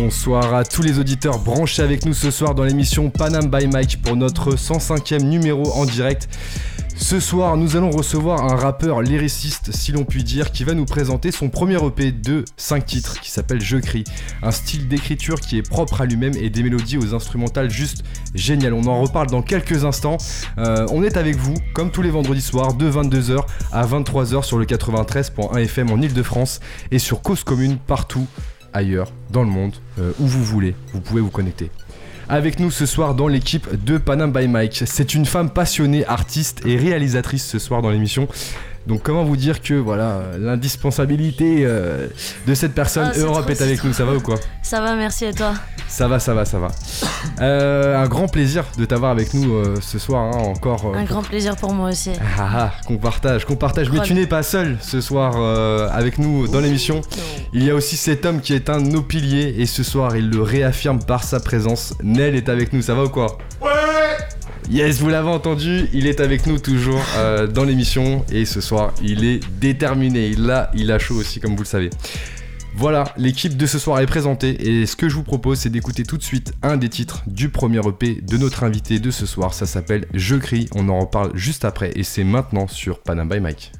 Bonsoir à tous les auditeurs branchés avec nous ce soir dans l'émission Panam by Mike pour notre 105e numéro en direct. Ce soir, nous allons recevoir un rappeur lyriciste, si l'on peut dire, qui va nous présenter son premier EP de 5 titres qui s'appelle Je crie. Un style d'écriture qui est propre à lui-même et des mélodies aux instrumentales juste géniales. On en reparle dans quelques instants. Euh, on est avec vous, comme tous les vendredis soirs, de 22h à 23h sur le 93.1 FM en Ile-de-France et sur Cause Commune partout ailleurs dans le monde, euh, où vous voulez. Vous pouvez vous connecter. Avec nous ce soir dans l'équipe de Panam by Mike. C'est une femme passionnée, artiste et réalisatrice ce soir dans l'émission. Donc comment vous dire que voilà l'indispensabilité euh, de cette personne Ah, Europe trop, est avec nous, ça va ou quoi Ça va, merci et toi Ça va, ça va, ça va. Euh, un grand plaisir de t'avoir avec nous euh, ce soir hein, encore. euh, Un grand plaisir pour moi aussi. ah, ah, qu'on partage, qu'on partage. Mais tu n'es pas seul ce soir euh, avec nous dans l'émission. Il y a aussi cet homme qui est un de nos piliers et ce soir il le réaffirme par sa présence. Nel est avec nous, ça va ou quoi? Ouais Yes, vous l'avez entendu, il est avec nous toujours euh, dans l'émission et ce soir il est déterminé. Il a, il a chaud aussi comme vous le savez. Voilà, l'équipe de ce soir est présentée et ce que je vous propose c'est d'écouter tout de suite un des titres du premier EP de notre invité de ce soir. Ça s'appelle Je crie, on en reparle juste après et c'est maintenant sur Panam by Mike.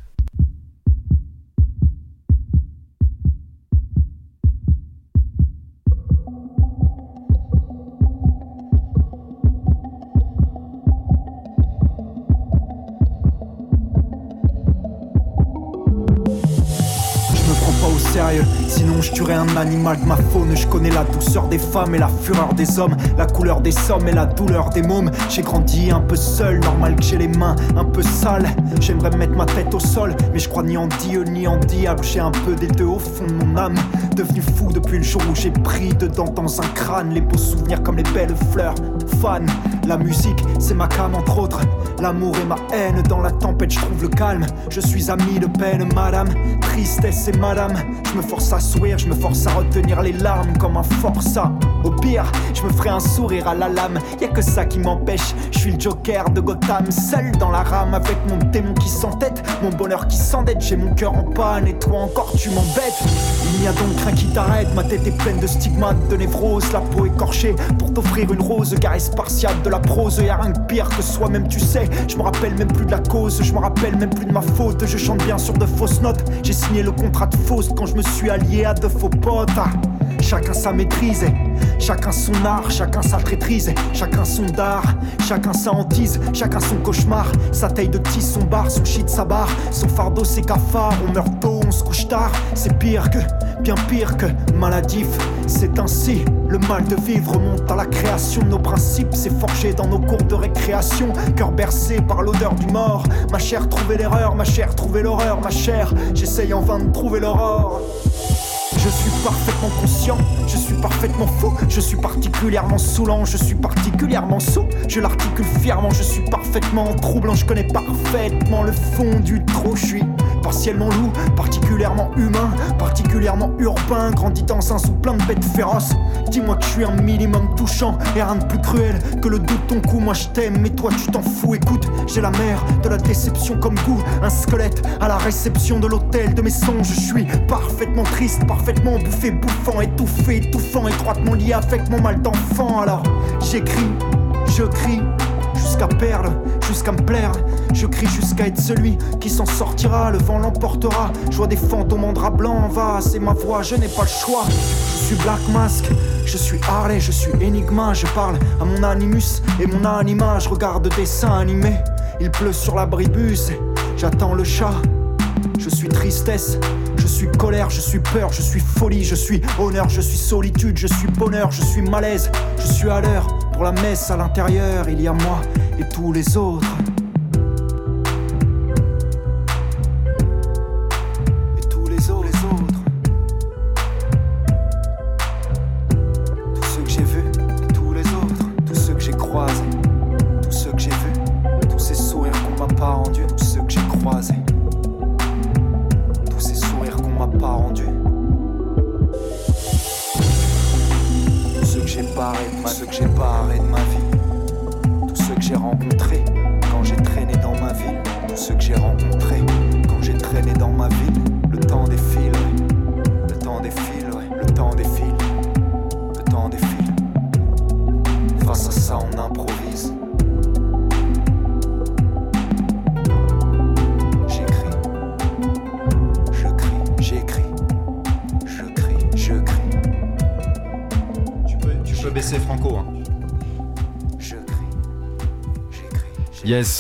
Je tuerais un animal de ma faune. Je connais la douceur des femmes et la fureur des hommes, la couleur des sommes et la douleur des mômes. J'ai grandi un peu seul, normal que j'ai les mains un peu sales. J'aimerais mettre ma tête au sol, mais je crois ni en Dieu ni en diable. J'ai un peu des deux au fond de mon âme. Devenu fou depuis le jour où j'ai pris dedans dans un crâne les beaux souvenirs comme les belles fleurs. Fan, la musique, c'est ma cam entre autres. L'amour et ma haine, dans la tempête, je trouve le calme. Je suis ami de peine, madame. Tristesse et madame. Je me force à sourire, je me force à retenir les larmes comme un forçat. Au pire, je me ferai un sourire à la lame. Y a que ça qui m'empêche. Je suis le joker de Gotham, seul dans la rame avec mon démon qui s'entête. Mon bonheur qui s'endette, j'ai mon cœur en panne et toi encore tu m'embêtes. Il n'y a donc rien qui t'arrête, ma tête est pleine de stigmates, de névrose, la peau écorchée pour t'offrir une rose, carré spartiate de la prose. Y a rien de pire que soi-même, tu sais. Je me rappelle même plus de la cause, je me rappelle même plus de ma faute. Je chante bien sur de fausses notes. J'ai signé le contrat de fausse quand je me suis allié à de faux potes. Ah, Chacun sa maîtrise, chacun son art, chacun sa traîtrise, chacun son dard, chacun sa hantise, chacun son cauchemar. Sa taille de tis, son bar, son shit, sa barre, son fardeau, ses cafards. On meurt tôt, on se couche tard. C'est pire que, bien pire que maladif. C'est ainsi, le mal de vivre remonte à la création nos principes. C'est forgé dans nos cours de récréation. Cœur bercé par l'odeur du mort. Ma chère, trouver l'erreur, ma chère, trouver l'horreur, ma chère. J'essaye en vain de trouver l'aurore. Je suis parfaitement conscient, je suis parfaitement fou, je suis particulièrement saoulant, je suis particulièrement sous, je l'articule fièrement, je suis parfaitement troublant, je connais parfaitement le fond du trou, je suis partiellement loup, particulièrement humain, particulièrement urbain, grandi dans un sous plein de bêtes féroces. Dis-moi que je suis un minimum touchant et rien de plus cruel que le doute ton coup. Moi je t'aime, mais toi tu t'en fous. Écoute, j'ai la mer de la déception comme goût, un squelette à la réception de l'hôtel de mes songes. Je suis parfaitement triste, parfaitement bouffé, bouffant, étouffé, étouffant, étroitement lié avec mon mal d'enfant. Alors j'écris, je crie jusqu'à perdre, jusqu'à me plaire. Je crie jusqu'à être celui qui s'en sortira. Le vent l'emportera. Je vois des fantômes en drap blanc. Va, c'est ma voix, je n'ai pas le choix. Je suis Black Mask, je suis Harley, je suis Enigma. Je parle à mon animus et mon anima. Je regarde dessins animés. Il pleut sur l'abribus. J'attends le chat. Je suis tristesse, je suis colère, je suis peur, je suis folie, je suis honneur, je suis solitude, je suis bonheur, je suis malaise, je suis à l'heure. Pour la messe à l'intérieur, il y a moi et tous les autres.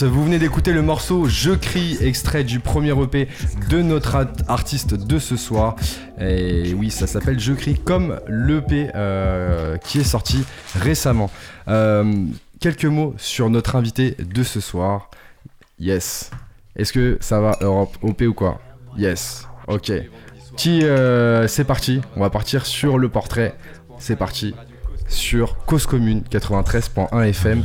Vous venez d'écouter le morceau Je crie, extrait du premier EP de notre art- artiste de ce soir. Et oui, ça s'appelle Je crie comme l'EP euh, qui est sorti récemment. Euh, quelques mots sur notre invité de ce soir. Yes. Est-ce que ça va Europe OP ou quoi? Yes. Ok. Euh, c'est parti. On va partir sur le portrait. C'est parti sur Cause Commune 93.1 FM.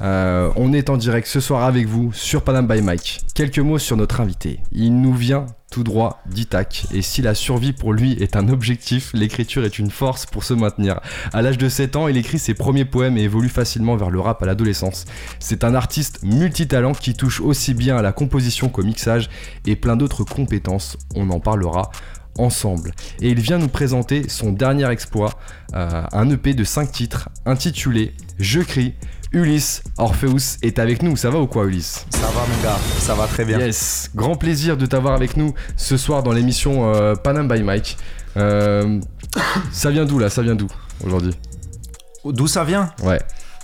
Euh, on est en direct ce soir avec vous sur Panam by Mike. Quelques mots sur notre invité. Il nous vient tout droit d'Itac. Et si la survie pour lui est un objectif, l'écriture est une force pour se maintenir. À l'âge de 7 ans, il écrit ses premiers poèmes et évolue facilement vers le rap à l'adolescence. C'est un artiste multitalent qui touche aussi bien à la composition qu'au mixage et plein d'autres compétences. On en parlera ensemble. Et il vient nous présenter son dernier exploit, euh, un EP de 5 titres intitulé Je crie. Ulysse Orpheus est avec nous, ça va ou quoi Ulysse? Ça va mon gars, ça va très bien. Yes, grand plaisir de t'avoir avec nous ce soir dans l'émission euh, Panam by Mike. Euh, ça vient d'où là? Ça vient d'où aujourd'hui? D'où ça vient? Ouais,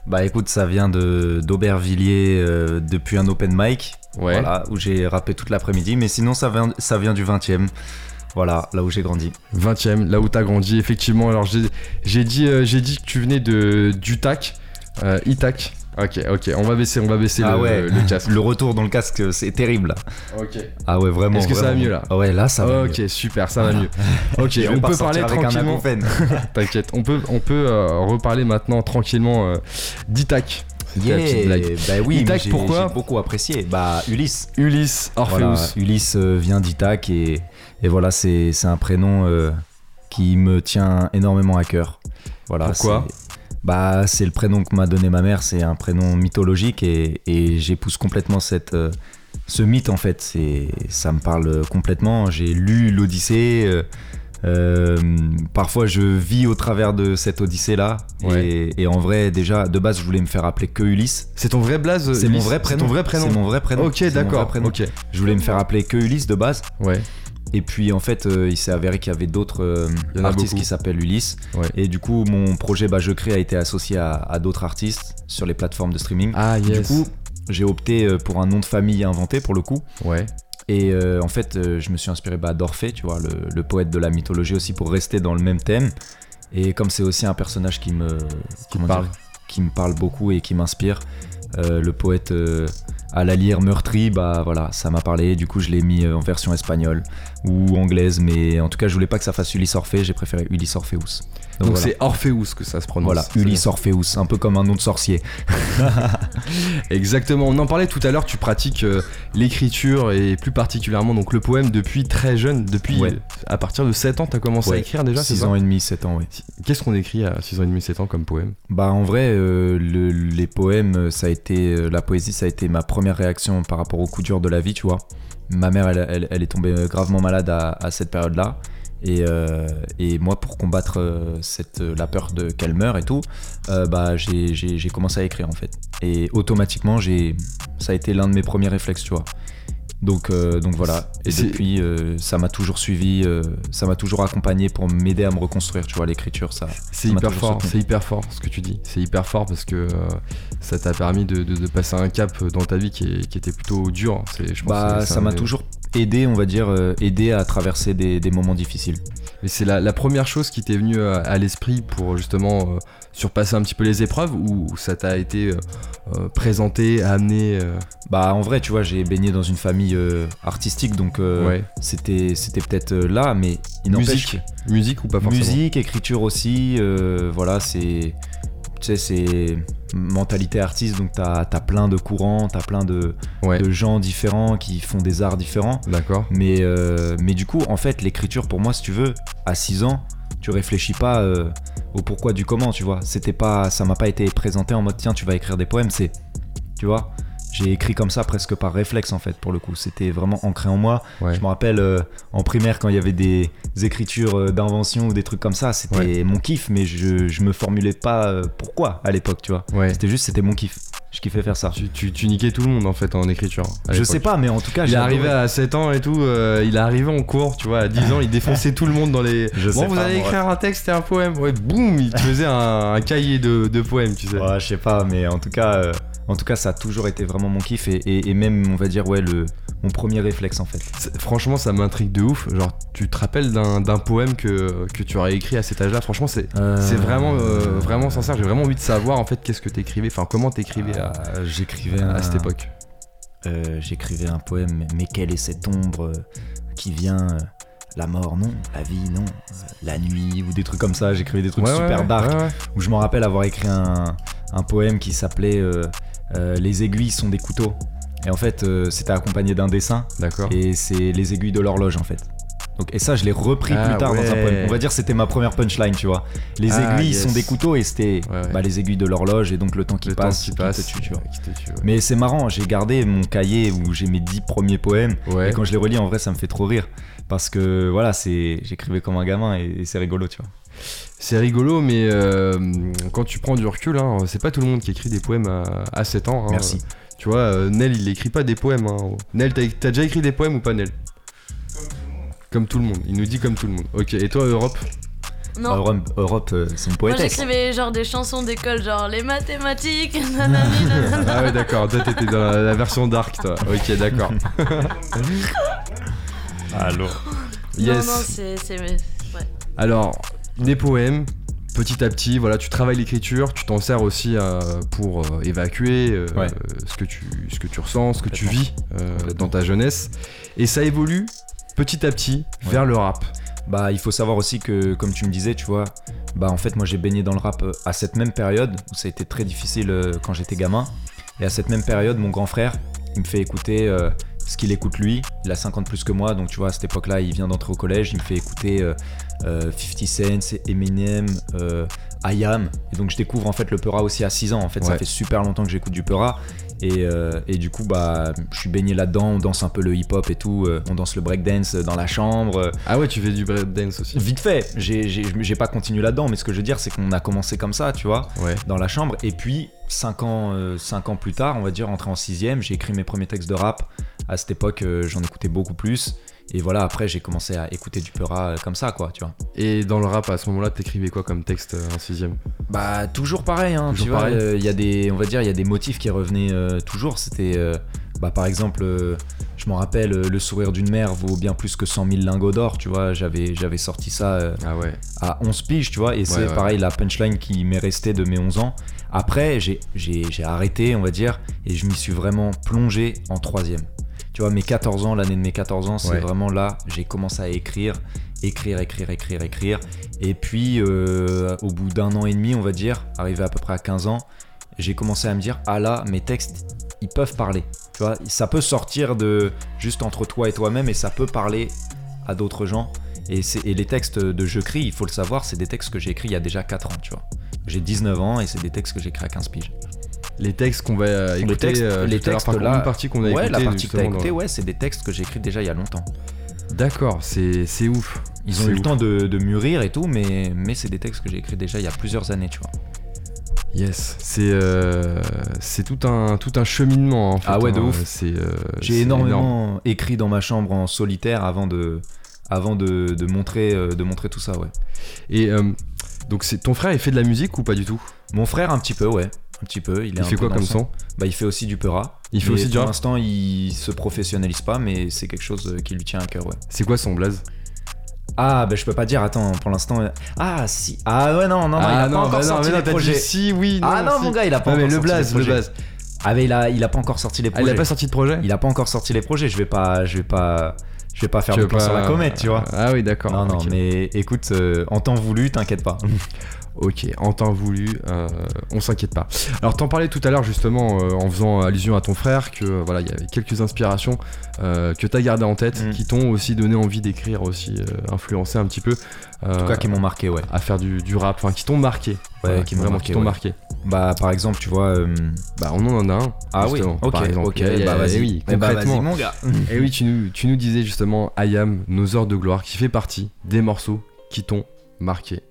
Bah écoute, ça vient de d'Aubervilliers euh, depuis un open mic. ouais. Voilà, où j'ai rappé toute l'après-midi. Mais sinon, ça vient, ça vient du 20 e Voilà, là où j'ai grandi. 20ème, là où t'as grandi, effectivement. Alors j'ai j'ai dit, euh, j'ai dit que tu venais de d'Utac, euh, Itac. Ok, ok, on va baisser, on va baisser ah le, ouais, le casque. le retour dans le casque, c'est terrible. là. Ok. Ah ouais, vraiment. Est-ce que ça va vraiment. mieux, là Ah Ouais, là, ça va. Ok, mieux. super, ça va mieux. Ok, on peut parler avec tranquillement. T'inquiète, on peut, on peut euh, reparler maintenant tranquillement euh, d'Itac. Yeah, bah oui, Itac, pourquoi j'ai beaucoup apprécié. Bah Ulysse. Ulysse Orpheus. Voilà, Ulysse euh, vient d'Ithac et, et voilà, c'est un prénom euh, qui me tient énormément à cœur. Voilà, Pourquoi Bah, c'est le prénom que m'a donné ma mère, c'est un prénom mythologique et, et j'épouse complètement cette, euh, ce mythe en fait. C'est- Ça me parle complètement. J'ai lu l'Odyssée. euh, euh, parfois, je vis au travers de cette Odyssée-là. Ouais. Et, et en vrai, déjà, de base, je voulais me faire appeler que Ulysse. C'est ton vrai blaze C'est mon vrai prénom. C'est ton vrai prénom C'est mon vrai prénom. Ok, d'accord. Ok. Je voulais me faire appeler que Ulysse de base. Ouais. Et puis en fait, euh, il s'est avéré qu'il y avait d'autres euh, Il y en a artistes beaucoup. qui s'appellent Ulysse. Ouais. Et du coup, mon projet bah, Je crée a été associé à, à d'autres artistes sur les plateformes de streaming. Ah yes. Du coup, j'ai opté euh, pour un nom de famille inventé pour le coup. ouais. Et euh, en fait, euh, je me suis inspiré bah, d'Orphée, tu vois, le, le poète de la mythologie aussi, pour rester dans le même thème. Et comme c'est aussi un personnage qui me, comment parle. dire, qui me parle beaucoup et qui m'inspire, euh, le poète à la lyre meurtrie, bah voilà, ça m'a parlé. Du coup, je l'ai mis euh, en version espagnole ou anglaise, mais en tout cas, je voulais pas que ça fasse Ulysse Orphée, j'ai préféré Ulysse Orpheus. Donc, voilà. c'est Orpheus que ça se prononce. Voilà, Ulysse Orpheus, un peu comme un nom de sorcier. Exactement, on en parlait tout à l'heure, tu pratiques euh, l'écriture et plus particulièrement donc le poème depuis très jeune, depuis Ouais. euh, à partir de 7 ans, t'as commencé à écrire déjà, c'est 6 ça ans et demi, 7 ans, ouais. Qu'est-ce qu'on écrit à 6 ans et demi, 7 ans comme poème? Bah en vrai, euh, le- les poèmes, ça a été, la poésie, ça a été ma première réaction par rapport au coup dur de la vie, tu vois. Ma mère, elle, elle- elle est tombée gravement malade à, à cette période-là. Et, euh, et moi, pour combattre euh, cette, euh, la peur de qu'elle meure et tout, euh, bah j'ai- commencé à écrire en fait. Et automatiquement, j'ai, ça a été l'un de mes premiers réflexes, tu vois. Donc, donc voilà. Et depuis, ça m'a toujours suivi, ça m'a toujours accompagné pour m'aider à me reconstruire, tu vois. L'écriture, ça. C'est hyper fort, c'est hyper fort ce que tu dis. C'est hyper fort parce que ça t'a permis de, de- de passer un cap dans ta vie qui, est- qui était plutôt dur. C'est, je pense Bah, ça m'a toujours aidé, on va dire, euh, aidé à traverser des, des moments difficiles. Mais c'est la, la première chose qui t'est venue à, à l'esprit pour justement euh, surpasser un petit peu les épreuves ou ça t'a été euh, euh, présenté, amené euh, Bah, en vrai, tu vois, j'ai baigné dans une famille euh, artistique, donc euh, Ouais. c'était, c'était peut-être euh, là, mais il Musique, musique ou pas forcément? Musique, écriture aussi, euh, voilà, c'est. Tu sais, c'est mentalité artiste, donc t'as as plein de courants, t'as plein de, Ouais, de gens différents qui font des arts différents. d'accord. Mais, euh, mais du coup, en fait, l'écriture, pour moi, si tu veux, à 6 ans, tu réfléchis pas euh, au pourquoi du comment, tu vois. C'était pas, ça m'a pas été présenté en mode tiens, tu vas écrire des poèmes, c'est, tu vois. J'ai écrit comme ça presque par réflexe en fait pour le coup. C'était vraiment ancré en moi. Ouais. Je me rappelle euh, en primaire quand il y avait des écritures euh, d'invention ou des trucs comme ça, c'était mon kiff, mais je, je me formulais pas euh, pourquoi à l'époque, tu vois. Ouais. C'était juste, c'était mon kiff. Je kiffais faire ça. Tu, tu, tu niquais tout le monde en fait en écriture. Je sais pas, mais en tout cas, Il est arrivé à 7 ans et tout, euh, il est arrivé en cours, tu vois, à 10 ans, il défonçait tout le monde dans les. Je bon, sais vous pas, allez écrire un texte et un poème. Ouais, boum, il te faisait un, un cahier de, de poèmes, tu sais. Ouais, je sais pas, mais en tout cas, euh, en tout cas, ça a toujours été vraiment mon kiff et, et- et même, on va dire, ouais, le, mon premier réflexe en fait. Franchement, ça m'intrigue de ouf. Genre, tu te rappelles d'un poème que, que tu aurais écrit à cet âge-là? Franchement, c'est. C'est vraiment, euh, vraiment sincère. J'ai vraiment envie de savoir en fait qu'est-ce que t'écrivais, enfin comment t'écrivais à, Euh, J'écrivais un- à cette époque? euh, J'écrivais un poème, mais quelle est cette ombre euh, qui vient euh, La mort, non. La vie, non. euh, La nuit, ou des trucs comme ça. J'écrivais des trucs Ouais, super ouais, dark. ouais. Où je me rappelle avoir écrit un, un poème qui s'appelait euh, euh, Les aiguilles sont des couteaux. Et en fait, euh, c'était accompagné d'un dessin. D'accord. Et c'est les aiguilles de l'horloge en fait. Donc, et ça, je l'ai repris Ah, plus tard dans un poème. On va dire que c'était ma première punchline, tu vois. Les Ah, aiguilles yes. sont des couteaux et c'était Ouais, ouais. bah, les aiguilles de l'horloge et donc le temps qui Le temps passe, qui passe, te tue, tu vois. qui te tue. Mais c'est marrant, j'ai gardé mon cahier où j'ai mes 10 premiers poèmes. Et quand je les relis, en vrai, ça me fait trop rire. Parce que voilà, c'est j'écrivais comme un gamin et, et c'est rigolo, tu vois. C'est rigolo, mais euh, quand tu prends du recul, hein, c'est pas tout le monde qui écrit des poèmes à, à 7 ans. hein. Merci. Tu vois, euh, Nel, il écrit pas des poèmes. hein. Nel, t'as t'as déjà écrit des poèmes ou pas, Nel? Comme tout le monde. Il nous dit comme tout le monde. Ok, et toi, Europe? Non. Europe, Europe, euh, c'est une Moi j'écrivais genre des chansons d'école, genre les mathématiques, nanani, nanana. Ah ouais, d'accord. Toi, t'étais dans la, la version dark, toi. Ok, d'accord. Allô Yes. Non, non, c'est. c'est- Ouais. Alors, des poèmes, petit à petit, voilà, tu travailles l'écriture, tu t'en sers aussi euh, pour euh, évacuer euh, Ouais. ce, que tu, ce que tu ressens, ce que tu vis dans ta jeunesse. Et ça évolue petit à petit Ouais. vers le rap. Bah, il faut savoir aussi que, comme tu me disais, tu vois, bah en fait, moi j'ai baigné dans le rap à cette même période où ça a été très difficile quand j'étais gamin. Et à cette même période, mon grand frère, il me fait écouter euh, ce qu'il écoute lui. Il a 50 plus que moi, donc tu vois, à cette époque-là, il vient d'entrer au collège. Il me fait écouter euh, euh, 50 Cent, Eminem, euh, I Am. Et donc je découvre en fait le Peura aussi à 6 ans. En fait, ça fait super longtemps que j'écoute du Peura. Et, euh, et du coup, bah, je suis baigné là-dedans. On danse un peu le hip-hop et tout. euh, on danse le breakdance dans la chambre. euh, Ah ouais, tu fais du breakdance aussi. Vite fait, j'ai- pas continué là-dedans, mais ce que je veux dire, c'est qu'on a commencé comme ça, tu vois, Ouais. dans la chambre. Et puis, 5 ans, euh, cinq ans plus tard, on va dire, entré en 6ème, j'ai écrit mes premiers textes de rap. À cette époque, euh, j'en écoutais beaucoup plus. Et voilà, après, j'ai commencé à écouter du Peura euh, comme ça, quoi, tu vois. Et dans le rap, à ce moment-là, t'écrivais quoi comme texte euh, en sixième? Bah, toujours pareil, hein, Toujours tu vois. pareil. euh, Il y a des, on va dire, il y a des motifs qui revenaient euh, toujours. C'était, euh, bah, par exemple, je m'en rappelle, le sourire d'une mère vaut bien plus que 100 000 lingots d'or, tu vois. J'avais, j'avais sorti ça. Ah ouais. à 11 piges, tu vois, et c'est ouais. pareil la punchline qui m'est restée de mes 11 ans. Après, j'ai- j'ai j'ai arrêté, on va dire, et je m'y suis vraiment plongé en troisième. Tu vois, mes 14 ans, l'année de mes 14 ans, c'est Ouais. vraiment là, j'ai commencé à écrire, écrire, écrire, écrire, écrire. Et puis, euh, au bout d'un an et demi, on va dire, arrivé à peu près à 15 ans, j'ai commencé à me dire, ah là, mes textes, ils peuvent parler. Tu vois, ça peut sortir de juste entre toi et toi-même, et ça peut parler à d'autres gens. Et, et les textes de Je crie, il faut le savoir, c'est des textes que j'ai écrits il y a déjà 4 ans, tu vois. J'ai 19 ans et c'est des textes que j'ai écrits à 15 piges. Les textes qu'on va euh, écouter textes- euh, les à l'heure, textes, par contre, là- une partie qu'on a ouais, écoutée, la partie que t'as justement, écoutée, dans- ouais, c'est des textes que j'ai écrits déjà il y a longtemps. D'accord, c'est c'est ouf. Ils ont eu le temps de, de mûrir et tout, mais, mais c'est des textes que j'ai écrits déjà il y a plusieurs années, tu vois. Yes, c'est euh, c'est tout un tout un cheminement en fait. Ah ouais, de hein. ouf. Euh, J'ai énormément énorme. écrit dans ma chambre en solitaire avant de, avant de, de montrer, de montrer tout ça, ouais. Et donc c'est ton frère, il fait de la musique ou pas du tout? Mon frère, un petit peu, ouais. Un petit peu. Il, est Il fait quoi comme son? Bah, il fait aussi du peura. Il fait Mais aussi du Pour l'instant, il se professionnalise pas, mais c'est quelque chose euh, qui lui tient à cœur, ouais. C'est quoi son blaze? Ah, bah je peux pas dire, attends, pour l'instant. euh, Ah, si. Ah, ouais, non, non, non, il a pas encore bah sorti mais les t'as dit projets. si, oui, non. ah, non, si. mon gars, il a pas mais encore le sorti blaze, les le projets. blaze. Ah, mais il a, il a pas encore sorti les Ah, projets. il a pas sorti de projet? Il a pas encore sorti les projets, je vais pas. Je vais pas. Je vais pas faire Tu de plan sur pas- la comète, tu vois. Ah oui, d'accord. Non, non, ok. mais écoute, euh, en temps voulu, t'inquiète pas. Ok, en temps voulu, euh, on s'inquiète pas. Alors t'en parlais tout à l'heure justement euh, en faisant allusion à ton frère que euh, voilà il y avait quelques inspirations euh, que t'as gardées en tête, Mm. qui t'ont aussi donné envie d'écrire aussi, influencé un petit peu. En tout cas, qui m'ont marqué, ouais. à faire du, du rap, enfin qui t'ont marqué. Voilà, qui m'ont vraiment marqué, qui t'ont ouais. marqué. Bah, par exemple, tu vois. euh, Bah on en a un. Ah oui, ok, par exemple. ok, Eh, bah eh vas-y. oui, Eh bah, concrètement. vas-y, mon gars. Et oui, tu nous, tu nous disais justement I Am, Nos heures de gloire, qui fait partie des morceaux qui t'ont marqué.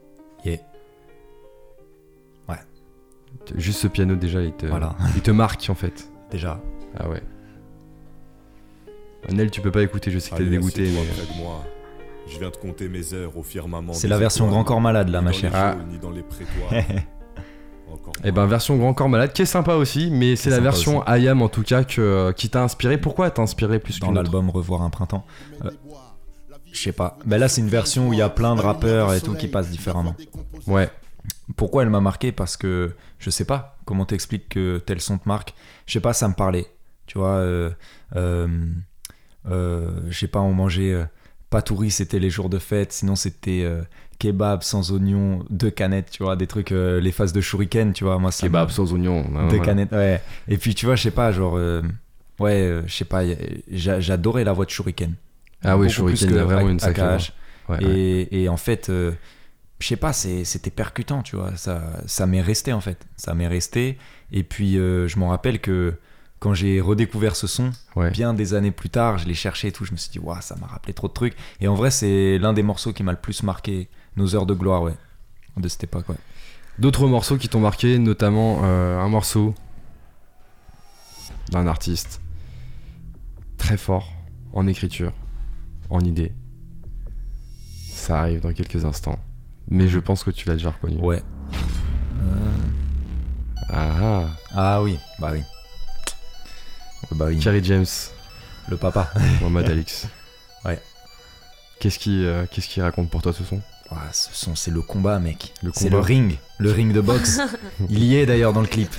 Juste ce piano déjà, il te, Voilà. il te marque en fait. Déjà. Ah ouais. Nel, tu peux pas écouter, je sais que t'es dégoûté. assieds-toi mais- près de moi. Je viens de compter mes heures au firmament. C'est la version Grand Corps Malade là, ma chère. Ah. geôles, ni dans les prétoires. Encore Eh ben version Grand Corps Malade qui est sympa aussi, mais c'est la version IAM en tout cas que, qui t'a inspiré. Pourquoi t'a inspiré plus Dans l'album Revoir un printemps. Euh, Je sais pas. Ben là, c'est une version où il y a plein de rappeurs et tout qui passent différemment. Ouais. Pourquoi elle m'a marqué? Parce que je sais pas comment t'expliques que tel son te marque. Je sais pas, ça me parlait. Tu vois, euh, euh, euh, je sais pas, on mangeait patouri, c'était les jours de fête. Sinon, c'était kebab sans oignon, deux canettes, tu vois, des trucs, les phases de shuriken, tu vois. Moi, ça Kebab sans oignon. hein, Deux voilà. canettes, ouais. Et puis, tu vois, je sais pas, genre, ouais, je sais pas, j'adorais la voix de shuriken. Ah oui, Beaucoup Shuriken, il a vraiment une sacrée. Ouais, ouais. Et, et en fait, euh, je sais pas, c'était percutant, tu vois. Ça, ça m'est resté en fait. Ça m'est resté. Et puis, euh, je m'en rappelle que quand j'ai redécouvert ce son, Ouais. bien des années plus tard, je l'ai cherché et tout. Je me suis dit, waouh, ça m'a rappelé trop de trucs. Et en vrai, c'est l'un des morceaux qui m'a le plus marqué. Nos heures de gloire, ouais. De cette époque, ouais. D'autres morceaux qui t'ont marqué, notamment euh, un morceau d'un artiste très fort en écriture, en idée. Ça arrive dans quelques instants. Mais je pense que tu l'as déjà reconnu. Ouais. Ah, ah. Ah oui, bah oui. Bah oui. Kerry James, Le papa. Mohamed Alix. Ouais. Qu'est-ce qui, euh, qu'est-ce qui raconte pour toi ce son? Ouah, ce son, c'est le combat, mec. Le C'est combat. le ring. Le ring de boxe. Il y est d'ailleurs dans le clip.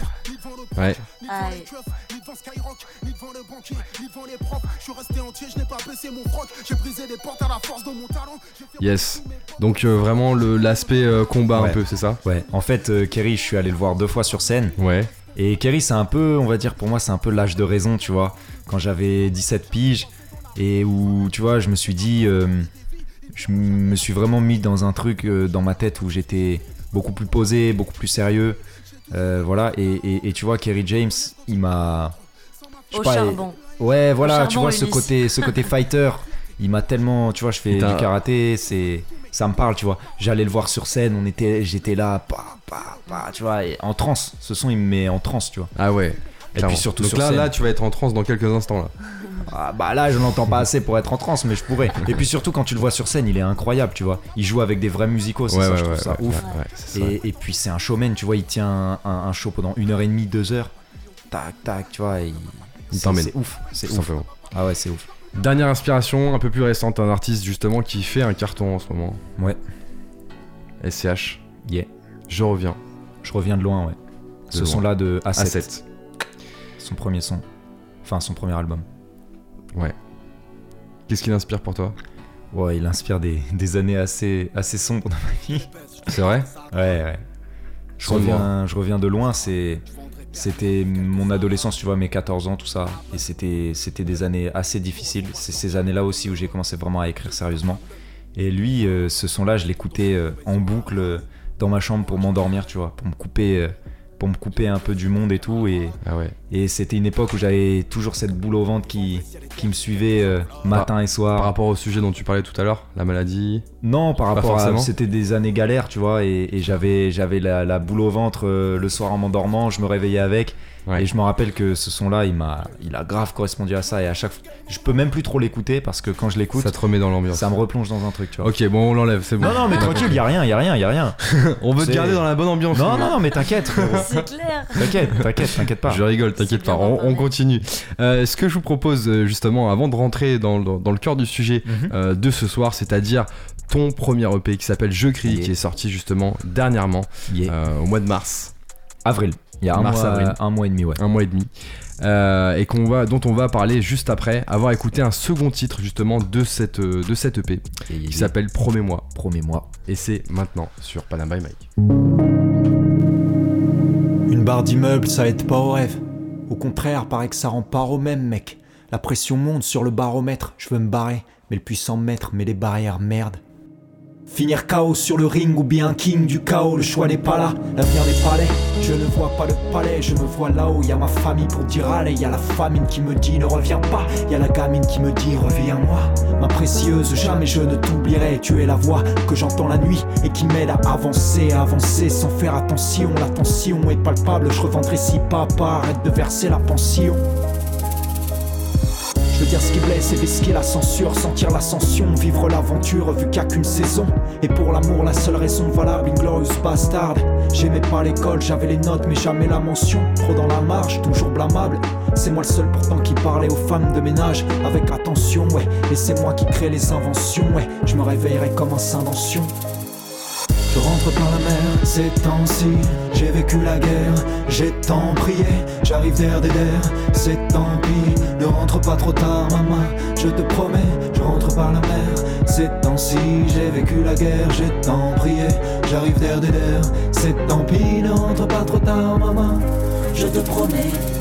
Ouais. Aïe. Yes. Donc euh, vraiment le- l'aspect euh, combat un peu, c'est ça? Ouais. En fait, euh, Kerry, je suis allé le voir deux fois sur scène. Ouais. Et Kerry, c'est un peu, on va dire, pour moi, c'est un peu l'âge de raison, tu vois. Quand j'avais 17 piges, et où, tu vois, je me suis dit, euh, je me suis vraiment mis dans un truc euh, dans ma tête où j'étais beaucoup plus posé, beaucoup plus sérieux. Euh, voilà, et, et- et tu vois, Kerry James, il m'a. Au pas, charbon. Ouais, voilà, tu vois, ce côté, ce côté fighter, il m'a tellement, tu vois, je fais du karaté, c'est, ça me parle, tu vois. J'allais le voir sur scène, on était, j'étais là, pa, pa, pa, tu vois, et en transe. Ce son, il me met en transe, tu vois. Ah ouais. Et puis surtout Donc sur là, scène. là, tu vas être en transe dans quelques instants là. Ah, bah là, je l'entends pas assez pour être en transe, mais je pourrais. Et puis surtout, quand tu le vois sur scène, il est incroyable, tu vois. Il joue avec des vrais musicaux, c'est ça, je trouve ça ouais, ouf. ouais, ouais, c'est ça. Et, et puis c'est un showman, tu vois, il tient un, un- un show pendant une heure et demie, deux heures. Tac, tac, tu vois, et Il c'est- t'emmène. C'est ouf, c'est ouf. simplement. Ah ouais, c'est ouf. Dernière inspiration, un peu plus récente, un artiste justement qui fait un carton en ce moment. Ouais. SCH. Yeah. Je reviens. Je reviens de loin, ouais. De Ce loin. son-là de A7, A7. Son premier son. Enfin, son premier album. Qu'est-ce qui l'inspire pour toi? Ouais, il inspire des, des années assez, assez sombres dans ma vie. C'est vrai? Ouais, ouais. Je reviens, je reviens de loin, c'est. C'était mon adolescence, tu vois, mes 14 ans, tout ça. Et c'était, c'était des années assez difficiles. C'est ces années-là aussi où j'ai commencé vraiment à écrire sérieusement. Et lui, euh, ce son-là, je l'écoutais euh, en boucle euh, dans ma chambre pour m'endormir, tu vois, pour me couper, pour me couper un peu du monde et tout. Et, Ah ouais. et c'était une époque où j'avais toujours cette boule au ventre qui, qui me suivait euh, matin et soir. Par rapport au sujet dont tu parlais tout à l'heure, la maladie. Non, par rapport à. C'était des années galères, tu vois, et, et j'avais, j'avais la, la boule au ventre euh, le soir en m'endormant, je me réveillais avec. Ouais. Et je me rappelle que ce son-là, il m'a, il a grave correspondu à ça. Et à chaque fois. Je peux même plus trop l'écouter parce que quand je l'écoute, Ça ça, te remet dans l'ambiance. me replonge dans un truc, tu vois. Ok, bon, on l'enlève, c'est bon. Non, non, mais tranquille, y a rien, y a rien, y a rien. On veut te garder dans la bonne ambiance. Non, non, non, mais t'inquiète. C'est clair. T'inquiète, t'inquiète, t'inquiète pas. Je rigole, t'inquiète pas, on, continue. Euh, ce que je vous propose euh, justement, avant de rentrer dans, dans- dans le cœur du sujet Mhm. euh, de ce soir, c'est-à-dire ton premier EP qui s'appelle Je crie, Yeah. qui est sorti justement dernièrement, Yeah. euh, au mois de mars, Avril. Il y a un Mars, mois, avril. un mois et demi, ouais. un mois et demi, euh, et qu'on va, dont on va parler juste après avoir écouté un second titre justement de cette, euh, de cette EP Et- qui s'appelle Promets-moi, Promets-moi. et c'est maintenant sur Panam by Mike. Une barre d'immeuble, ça aide pas au rêve. Au contraire, paraît que ça rend pas au même, mec. La pression monte sur le baromètre, je veux me barrer, mais le puissant maître met les barrières, merde. Finir chaos sur le ring ou bien king du chaos, le choix n'est pas là, l'avenir n'est pas laid. Je ne vois pas le palais, je me vois là-haut. Y a ma famille pour dire allez, y a la famine qui me dit ne reviens pas. Y a la gamine qui me dit reviens-moi. Ma précieuse, jamais je ne t'oublierai. Tu es la voix que j'entends la nuit et qui m'aide à avancer, avancer sans faire attention. La tension est palpable, je revendrai si papa arrête de verser la pension. Dire ce qui blesse et risquer la censure, sentir l'ascension, vivre l'aventure vu qu'il n'y a qu'une saison. Et pour l'amour, la seule raison valable, Inglorious Bastard. J'aimais pas l'école, j'avais les notes mais jamais la mention. Trop dans la marge, toujours blâmable. C'est moi le seul pourtant qui parlait aux femmes de ménage avec attention, ouais. Et c'est moi qui crée les inventions, ouais. Je me réveillerai comme un saint. Je rentre par la mer ces temps-ci, j'ai vécu la guerre, j'ai tant prié, j'arrive d'air des c'est tant pis, ne rentre pas trop tard maman, je te promets, je rentre par la mer ces temps-ci, j'ai vécu la guerre, j'ai tant prié, j'arrive d'air des c'est tant pis, ne rentre pas trop tard maman, je te promets.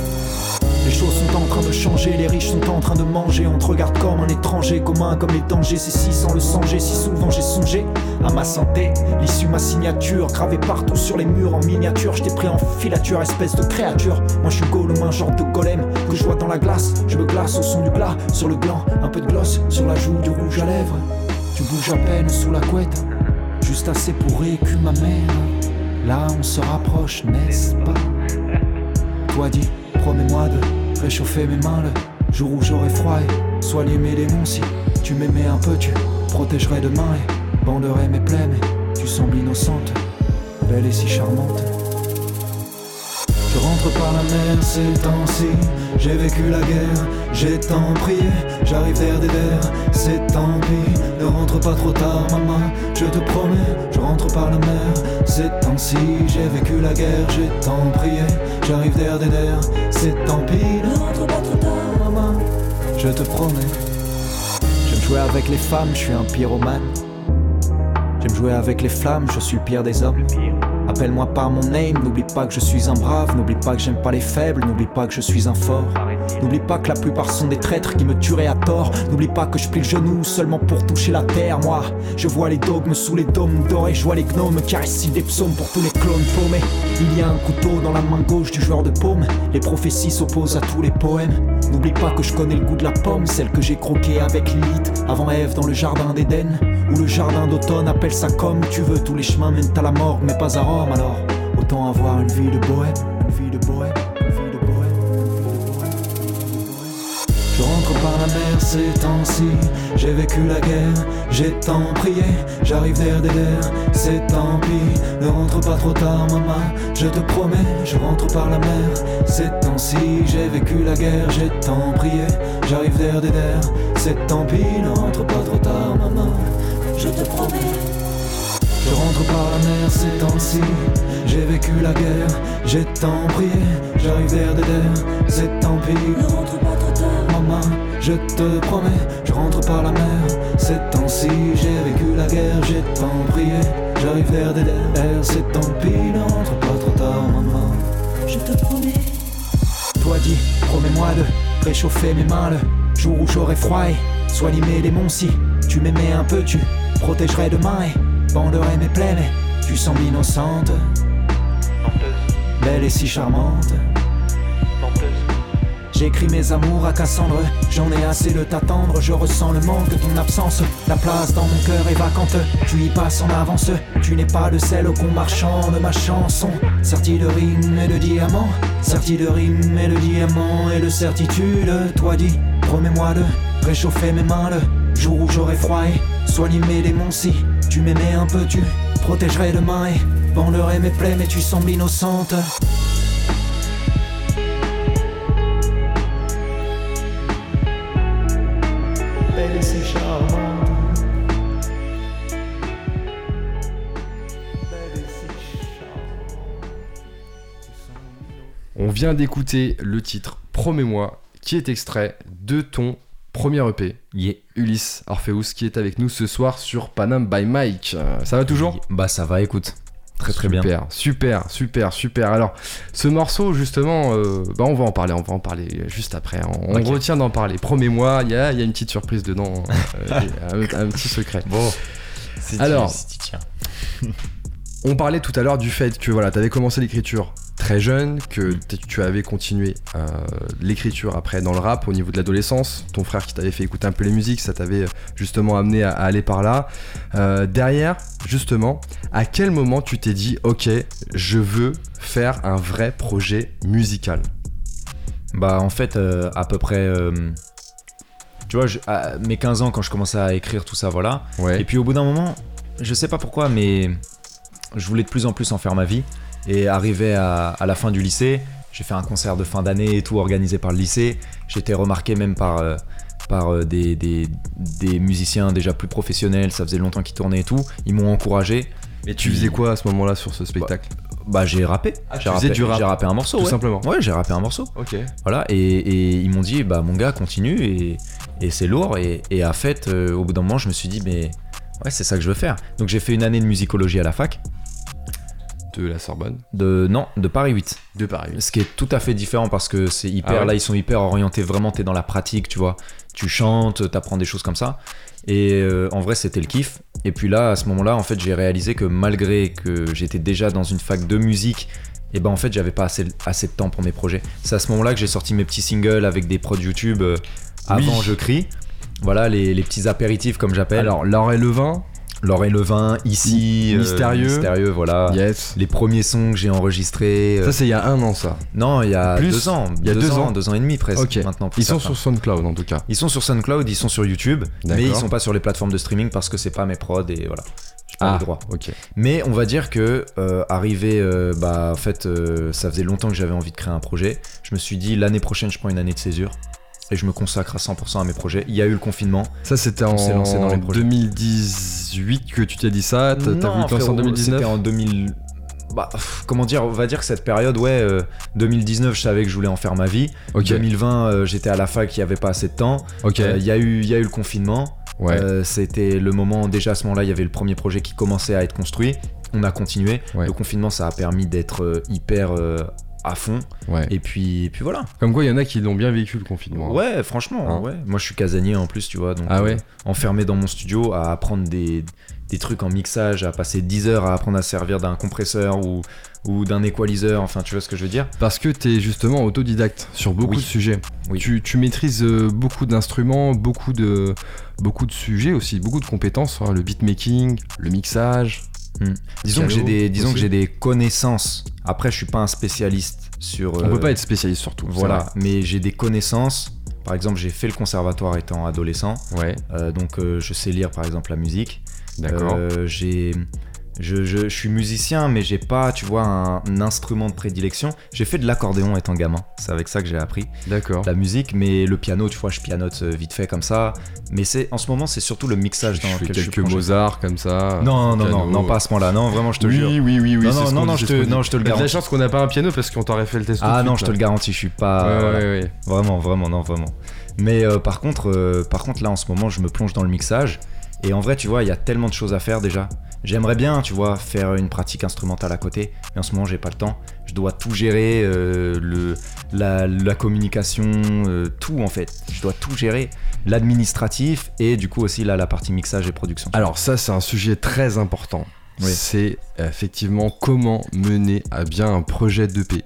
Les choses sont en train de changer, les riches sont en train de manger. On te regarde comme un étranger, commun comme les dangers. C'est si sans le songer, si souvent j'ai songé à ma santé. L'issue, ma signature, gravée partout sur les murs en miniature. Je t'ai pris en filature, espèce de créature. Moi je suis Gollum, un genre de golem que je vois dans la glace. Je me glace au son du glas, sur le gland, un peu de gloss, sur la joue, du rouge à lèvres. Tu bouges à peine sous la couette, juste assez pour récumer ma mère. Là on se rapproche, n'est-ce pas? Toi dis promets-moi de réchauffer mes mains le jour où j'aurai froid et soigner mes démons. Si tu m'aimais un peu, tu protégerais demain et banderais mes plaies, mais tu sembles innocente, belle et si charmante. Je rentre par la mer ces temps-ci, j'ai vécu la guerre, j'ai tant prié, j'arrive vers des verres, c'est tant pis, ne rentre pas trop tard maman, je te promets, je rentre par la mer, ces temps-ci, j'ai vécu la guerre, j'ai tant prié, j'arrive vers des verres, c'est tant pis, ne rentre pas trop tard maman, je te promets. J'aime jouer avec les femmes, je suis un pyromane. J'aime jouer avec les flammes, je suis le pire des hommes. Appelle-moi par mon name, n'oublie pas que je suis un brave, n'oublie pas que j'aime pas les faibles, n'oublie pas que je suis un fort. N'oublie pas que la plupart sont des traîtres qui me tueraient à tort. N'oublie pas que je plie le genou seulement pour toucher la terre. Moi, je vois les dogmes sous les dômes dorés, je vois les gnomes récitent des psaumes pour tous les clones paumés. Il y a un couteau dans la main gauche du joueur de paume. Les prophéties s'opposent à tous les poèmes. N'oublie pas que je connais le goût de la pomme, celle que j'ai croquée avec Lilith avant Ève dans le jardin d'Éden. Ou le jardin d'automne, appelle ça comme tu veux. Tous les chemins mènent à la mort, mais pas à Rome alors. Autant avoir une vie de bohème, une vie de bohème. Je rentre par la mer ces temps-ci, j'ai vécu la guerre, j'ai tant prié, j'arrive vers des c'est tant pis, ne rentre pas trop tard maman, je te promets, je rentre par la mer, ces temps-ci, j'ai vécu la guerre, j'ai tant prié, j'arrive vers des c'est tant pis, ne rentre pas trop tard te promets. Je rentre par la mer ces temps-ci, j'ai vécu la guerre, j'ai tant prié, j'arrive vers des c'est tant pis, ne rentre pas trop tard, maman, je te promets, je rentre par la mer, ces temps-ci, j'ai vécu la guerre, j'ai tant prié, j'arrive vers des c'est tant pis, ne rentre pas trop tard, maman, je te promets. Toi dis, promets-moi de réchauffer mes mains le jour où j'aurai froid et soigner mes démons si tu m'aimais un peu, tu protégerais demain et banderais mes plaies, mais tu sembles innocente, belle et si charmante. J'écris mes amours à Cassandre, j'en ai assez de t'attendre, je ressens le manque de ton absence. La place dans mon cœur est vacante, tu y passes en avance, tu n'es pas de celle qu'on marchande ma chanson. Serti de rimes et de diamants, serti de rimes et de diamants et de certitude. Toi dis, promets-moi de réchauffer mes mains jour où j'aurai froid et soigner mes démons si tu m'aimais un peu, tu protégerais demain et banderais mes plaies, mais tu sembles innocente. On vient d'écouter le titre Promets-moi, qui est extrait de ton premier EP, Yeah. Ulysse Orpheus, qui est avec nous ce soir sur Panam by Mike. Euh, ça va toujours? Bah ça va, écoute. Très très bien. Super, super, super, super. Alors, ce morceau, justement, euh, bah, on va en parler, on va en parler juste après. On, on retient d'en parler. Promets-moi, il y a, y a une petite surprise dedans, euh, et un, un petit secret. Bon. Alors. tiens. On parlait tout à l'heure du fait que voilà, tu avais commencé l'écriture très jeune, que tu avais continué euh, l'écriture après dans le rap au niveau de l'adolescence. Ton frère qui t'avait fait écouter un peu les musiques, ça t'avait euh, justement amené à, à aller par là. Euh, derrière, justement, à quel moment tu t'es dit, ok, je veux faire un vrai projet musical? Bah en fait euh, à peu près tu vois je- à mes 15 ans quand je commençais à écrire tout ça voilà Ouais. et puis au bout d'un moment je sais pas pourquoi mais je voulais de plus en plus en faire ma vie et arrivé à, à la fin du lycée j'ai fait un concert de fin d'année et tout organisé par le lycée j'étais remarqué même par euh, par euh, des, des, des musiciens déjà plus professionnels ça faisait longtemps qu'ils tournaient et tout ils m'ont encouragé Mais tu faisais quoi à ce moment-là sur ce spectacle? Bah j'ai rappé Ah, j'ai rappé, rap, j'ai rappé un morceau Tout ouais. simplement. ouais j'ai rappé un morceau Ok. voilà, et, et ils m'ont dit, bah mon gars, continue, et, et c'est lourd. Et, et en fait, euh, au bout d'un moment, je me suis dit, mais ouais, c'est ça que je veux faire. Donc j'ai fait une année de musicologie à la fac, De la Sorbonne. de non, de Paris 8. De Paris. Ce qui est tout à fait différent parce que c'est hyper, Ah ouais là, ils sont hyper orientés, vraiment, t'es dans la pratique, tu vois. Tu chantes, t'apprends des choses comme ça. Et euh, en vrai, c'était le kiff. Et puis là, à ce moment-là, en fait, j'ai réalisé que malgré que j'étais déjà dans une fac de musique, et ben en fait, j'avais pas assez, assez de temps pour mes projets. C'est à ce moment-là que j'ai sorti mes petits singles avec des prods YouTube euh, Oui. avant Je crie. Voilà, les, les petits apéritifs comme j'appelle. Alors, Laure et Levin. Laure et Levin, ici. euh, Mystérieux. mystérieux, voilà. Yes. Les premiers sons que j'ai enregistrés. euh, Ça, c'est il y a un an, ça. non, il y a Plus deux ans. Il y a deux ans. Deux ans et demi presque maintenant. Ils sont sur SoundCloud en tout cas. Ils sont sur SoundCloud, ils sont sur YouTube, mais ils sont pas sur les plateformes de streaming parce que c'est pas mes prods et voilà. J'ai pas Ah, les droits. ok. Mais on va dire que euh, arrivé, bah en fait, ça faisait longtemps que j'avais envie de créer un projet. Je me suis dit l'année prochaine, je prends une année de césure et je me consacre à 100% à mes projets. Il y a eu le confinement. Ça, c'était On s'est lancé dans les en projets. 2018 que tu t'es dit ça. T'as voulu te lancer en frérot, 2019 C'était en 2000. Bah, comment dire, on va dire que cette période, ouais, euh, 2019, je savais que je voulais en faire ma vie. Ok. 2020, euh, j'étais à la fac, il y avait pas assez de temps. Euh, Il y, a eu- il y a eu le confinement. ouais. Euh, C'était le moment, déjà à ce moment-là, il y avait le premier projet qui commençait à être construit. On a continué. Ouais. Le confinement, ça a permis d'être euh, hyper euh, à fond. ouais. Et puis, et puis voilà. Comme quoi, il y en a qui l'ont bien vécu le confinement. Ouais, franchement, Hein ouais. Moi, je suis casanier en plus, tu vois. Donc, Ah ouais euh, enfermé dans mon studio à apprendre des, des trucs en mixage, à passer 10 heures à apprendre à servir d'un compresseur ou, ou d'un equalizer. Enfin, tu vois ce que je veux dire Parce que t'es justement autodidacte sur beaucoup Oui. de sujets. Oui. Tu, tu maîtrises euh, beaucoup d'instruments, beaucoup de, beaucoup de sujets aussi, beaucoup de compétences. hein, le beatmaking, le mixage. Disons que j'ai des, disons que j'ai des connaissances. Après, je suis pas un spécialiste sur. On euh, peut pas être spécialiste sur tout. Voilà, mais j'ai des connaissances. Par exemple, j'ai fait le conservatoire étant adolescent. Ouais, euh, donc euh, je sais lire par exemple la musique. d'accord. Euh, j'ai, je, je- je suis musicien, mais j'ai pas, tu vois, un, un instrument de prédilection. J'ai fait de l'accordéon étant gamin. C'est avec ça que j'ai appris d'accord. la musique, mais le piano, tu vois, je pianote euh, vite fait comme ça. Mais c'est, en ce moment, c'est surtout le mixage Je dans fais lequel je suis quelques plongé. Mozart comme ça. Non, non, piano. non, non, pas à ce moment-là. Non, vraiment, je te oui, jure. Oui, oui, oui, Non, non, non, je te- non, je te le de la garantis. chance qu'on n'a pas un piano parce qu'on t'aurait fait le test. tout Ah suite, non, je te là. le garantis, je suis pas. Ouais, voilà. ouais, ouais. Vraiment, vraiment, non, vraiment. Mais euh, par contre, euh, par contre, là, en ce moment, je me plonge dans le mixage. Et en vrai, tu vois, il y a tellement de choses à faire déjà. J'aimerais bien, tu vois, faire une pratique instrumentale à côté. Mais en ce moment, j'ai pas le temps. Je dois tout gérer, euh, le, la, la communication, euh, tout en fait. Je dois tout gérer. L'administratif et du coup aussi là, la partie mixage et production. Alors ça, c'est un sujet très important. Oui. C'est effectivement comment mener à bien un projet d'EP.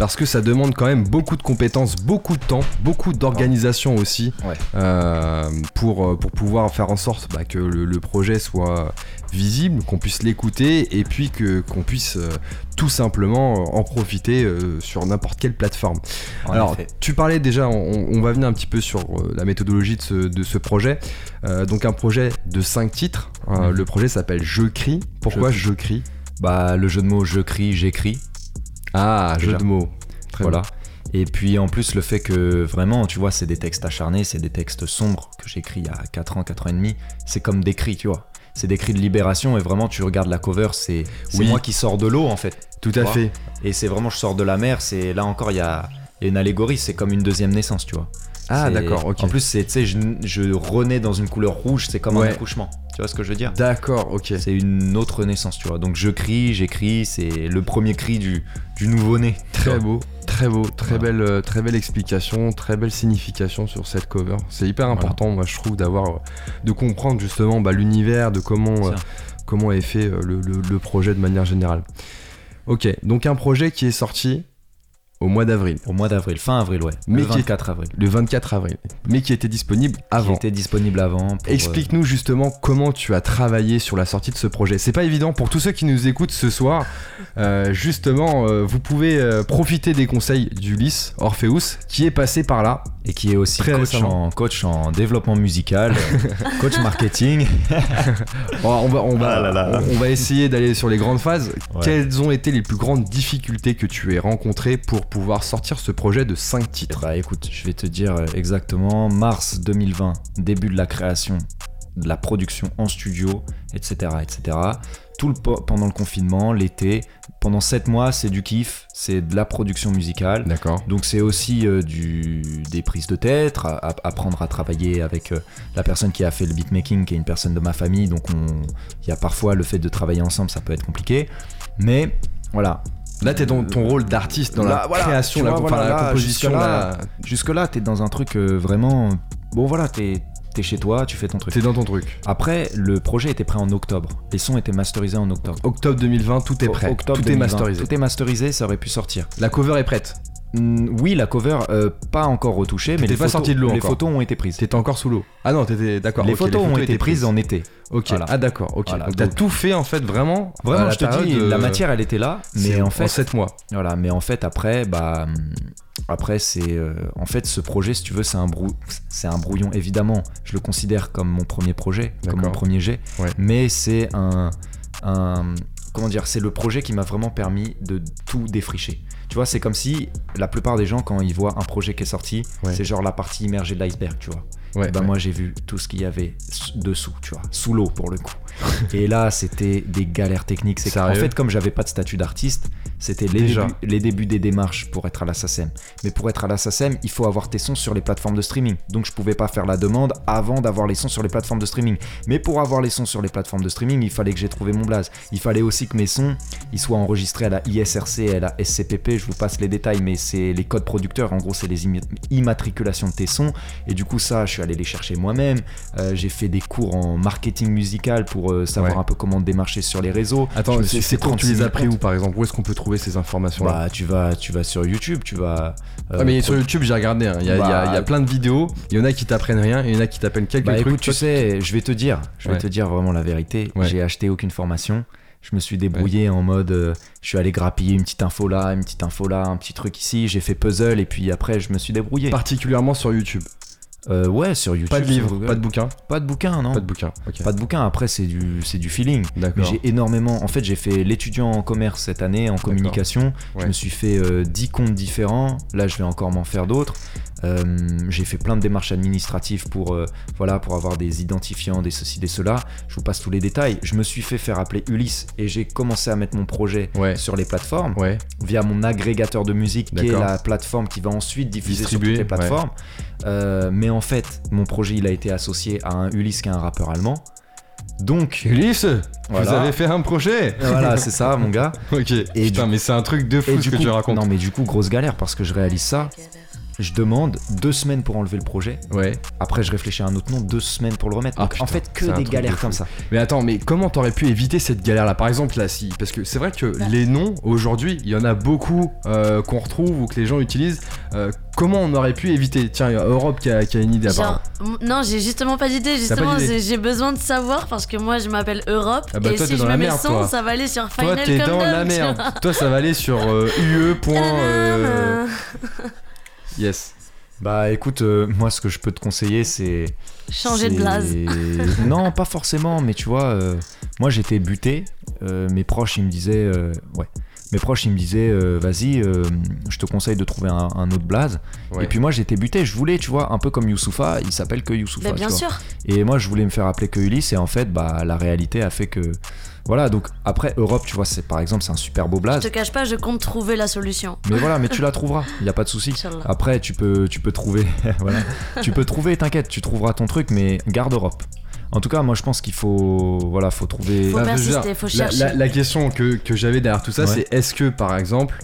Parce que ça demande quand même beaucoup de compétences, beaucoup de temps, beaucoup d'organisation aussi Ouais. euh, pour, euh, pour pouvoir faire en sorte bah, que le, le projet soit visible, qu'on puisse l'écouter et puis que qu'on puisse euh, tout simplement en profiter euh, sur n'importe quelle plateforme. En Alors, effet. tu parlais déjà, on, on va venir un petit peu sur la méthodologie de ce, de ce projet. Donc, un projet de 5 titres. Euh, Mhm. Le projet s'appelle Je crie. Pourquoi Je Je crie? Bah, le jeu de mots je crie, j'écris. Ah, jeu de mots. Très voilà. bien. Et puis en plus le fait que vraiment, tu vois, c'est des textes acharnés, c'est des textes sombres que j'écris il y a 4 ans, 4 ans et demi. C'est comme des cris, tu vois. C'est des cris de libération et vraiment tu regardes la cover, c'est Oui. moi qui sors de l'eau en fait. Tout à vois fait. Et c'est vraiment je sors de la mer, c'est là encore il y a, il y a une allégorie, c'est comme une deuxième naissance, tu vois. Ah, d'accord, ok. En plus, c'est, tu sais, je, je renais dans une couleur rouge, c'est comme Ouais. un accouchement. Tu vois ce que je veux dire? D'accord, ok. C'est une autre naissance, tu vois. Donc je crie, j'écris, c'est le premier cri du, du nouveau-né. Très beau, très beau, très Voilà. belle, euh, très belle explication, très belle signification sur cette cover. C'est hyper Voilà. important, moi je trouve, d'avoir, euh, de comprendre justement bah, l'univers, de comment, euh, comment est fait le, le- le projet de manière générale. Ok, donc un projet qui est sorti au mois d'avril, Au mois d'avril, fin avril, ouais. Mais le qui est- 24 avril. le 24 avril, mais qui était disponible Qui avant. était disponible avant. euh, Explique-nous justement comment tu as travaillé sur la sortie de ce projet. C'est pas évident pour tous ceux qui nous écoutent ce soir. Euh, justement, euh, vous pouvez euh, profiter des conseils d'Ulysse Orpheus qui est passé par là. et qui est aussi coach récemment. en, coach en développement musical, coach marketing. On, va, on, va, Ah là là. on- on va essayer d'aller sur les grandes phases. Ouais. Quelles ont été les plus grandes difficultés que tu aies rencontrées pour pouvoir sortir ce projet de 5 titres Bah écoute, je vais te dire euh, exactement mars 2020, début de la création, de la production en studio, etc. etc. Tout le pendant le confinement, l'été, pendant 7 mois, c'est du kiff, c'est de la production musicale. D'accord. Donc c'est aussi euh, du, des prises de tête, à- à- apprendre à travailler avec euh, la personne qui a fait le beatmaking, qui est une personne de ma famille. Donc on- il y a parfois le fait de travailler ensemble, ça peut être compliqué. Mais voilà, Là, t'es dans ton rôle d'artiste dans Là, la voilà, création, la, vois, voilà, la là, composition. jusque-là, la- jusque-là, t'es dans un truc euh, vraiment. Bon voilà, t'es es chez toi, tu fais ton truc. T'es dans ton truc. Après, le projet était prêt en octobre. Les sons étaient masterisés en octobre. Octobre 2020, tout est O- prêt. octobre tout 2020, est masterisé. Tout est masterisé, ça aurait pu sortir. La cover est prête. Mm, oui, la cover, euh, pas encore retouchée, mais les pas photos, sorti de l'eau les encore. photos ont été prises. T'étais encore sous l'eau. Ah non, t'étais d'accord. les photos ont été prises en été. Ok. Voilà. Ah d'accord. Ok. Voilà, donc t'as tout fait en fait vraiment. Vraiment, je te dis, la matière, elle était là, mais en en fait, 7 mois. Voilà, mais en fait après, bah, hum, après c'est, euh, en fait, ce projet, si tu veux, c'est un brou, c'est un brouillon. Évidemment, je le considère comme mon premier projet, comme mon premier jet, Ouais. mais c'est un, un, comment dire, c'est le projet qui m'a vraiment permis de tout défricher. Tu vois, c'est comme si la plupart des gens, quand ils voient un projet qui est sorti, Ouais. c'est genre la partie immergée de l'iceberg, tu vois. Ouais. Et bah ouais. moi j'ai vu tout ce qu'il y avait dessous, tu vois, sous l'eau pour le coup. Et là c'était des galères techniques. C'est Sérieux? fait comme j'avais pas de statut d'artiste, c'était les Déjà. débuts, les débuts des démarches pour être à la SACEM. Mais pour être à la SACEM, il faut avoir tes sons sur les plateformes de streaming. Donc je pouvais pas faire la demande avant d'avoir les sons sur les plateformes de streaming. Mais pour avoir les sons sur les plateformes de streaming, il fallait que j'ai trouvé mon blaze. Il fallait aussi que mes sons ils soient enregistrés à la ISRC et à la SCPP. Je vous passe les détails, mais c'est les codes producteurs. En gros, c'est les immatriculations de tes sons. Et du coup, ça, je suis allé les chercher moi-même. Euh, j'ai fait des cours en marketing musical pour euh, savoir Ouais. un peu comment démarcher sur les réseaux. Attends, c'est quand tu 36 les 000 as pris où par exemple? Où est-ce qu'on peut trouver ces informations là Bah, tu vas, tu vas sur YouTube, tu vas. euh, Ah mais sur YouTube j'ai regardé, hein. il y, a- il y a- Bah, il y a plein de vidéos, il y en a qui t'apprennent rien, il y en a qui t'apprennent quelques Bah trucs. écoute, tu sais, je vais te dire, je vais Ouais. te dire vraiment la vérité. Ouais. J'ai acheté aucune formation. Je me suis débrouillé en mode, euh, je suis allé grappiller une petite info là, une petite info là, un petit truc ici. J'ai fait puzzle et puis après je me suis débrouillé. particulièrement sur YouTube. Euh, ouais, sur YouTube. Pas de livre, pas de bouquin, Pas de bouquin, non. pas de bouquin. Pas de bouquin. Après c'est du, c'est du feeling. D'accord. j'ai énormément. En fait, j'ai fait l'étudiant en commerce cette année, en communication. Ouais. Je me suis fait euh, 10 comptes différents. Là, je vais encore m'en faire d'autres. Euh, j'ai fait plein de démarches administratives pour, euh, voilà, pour avoir des identifiants, des ceci, des cela. Je vous passe tous les détails. Je me suis fait faire appeler Ulysse et j'ai commencé à mettre mon projet Ouais. sur les plateformes Ouais. via mon agrégateur de musique qui est la plateforme qui va ensuite diffuser Distribuer, sur toutes les plateformes. Euh, mais en fait, mon projet il a été associé à un Ulysse qui est un rappeur allemand. Donc, Ulysse, vous avez fait un projet voilà, c'est ça, mon gars. Ok. Et Putain, du- mais c'est un truc de Et fou ce que coup, tu racontes. non mais du coup grosse galère parce que je réalise ça. Je demande deux semaines pour enlever le projet. Ouais. Après je réfléchis à un autre nom, deux semaines pour le remettre. Ah, Donc, putain, en fait que des de galères comme ça. Mais attends, mais comment t'aurais pu éviter cette galère là Par exemple, là, si. Parce que c'est vrai que Bah. les noms, aujourd'hui, il y en a beaucoup euh, qu'on retrouve ou que les gens utilisent. Euh, comment on aurait pu éviter? Tiens, il y a Europe qui a, qui a une idée apparemment. Genre, non, j'ai justement pas d'idée. Justement, j'ai besoin de savoir parce que moi, je m'appelle Europe. Ah bah et toi, si t'es je me mets toi. ça va aller sur Toi, Final t'es comme dans la merde. Toi, ça va aller sur euh, UE. Yes. Bah écoute, euh, moi ce que je peux te conseiller c'est Changer de blase. non, pas forcément, mais tu vois, euh, moi j'étais buté. euh, mes proches ils me disaient, euh, ouais, mes proches ils me disaient, euh, vas-y, euh, je te conseille de trouver un, un autre blaze. Ouais. Et puis moi j'étais buté, je voulais, tu vois, un peu comme Youssoufa, il s'appelle que Youssoufa. Bah, tu bien vois. sûr. Et moi, je voulais me faire appeler que Ulysse, et en fait, bah, la réalité a fait que. Voilà, donc après, Europe, tu vois, c'est par exemple, c'est un super beau Je blaze. te cache pas, je compte trouver la solution. Mais voilà, mais tu la trouveras, il n'y a pas de souci. Après, tu peux, tu peux trouver. voilà. Tu peux trouver, t'inquiète, tu trouveras ton truc, mais garde Europe. En tout cas, moi, je pense qu'il faut. Voilà, faut trouver. Faut je persister, dire, faut la, chercher. la- la question que, que j'avais derrière tout ça, Ouais. c'est est-ce que par exemple,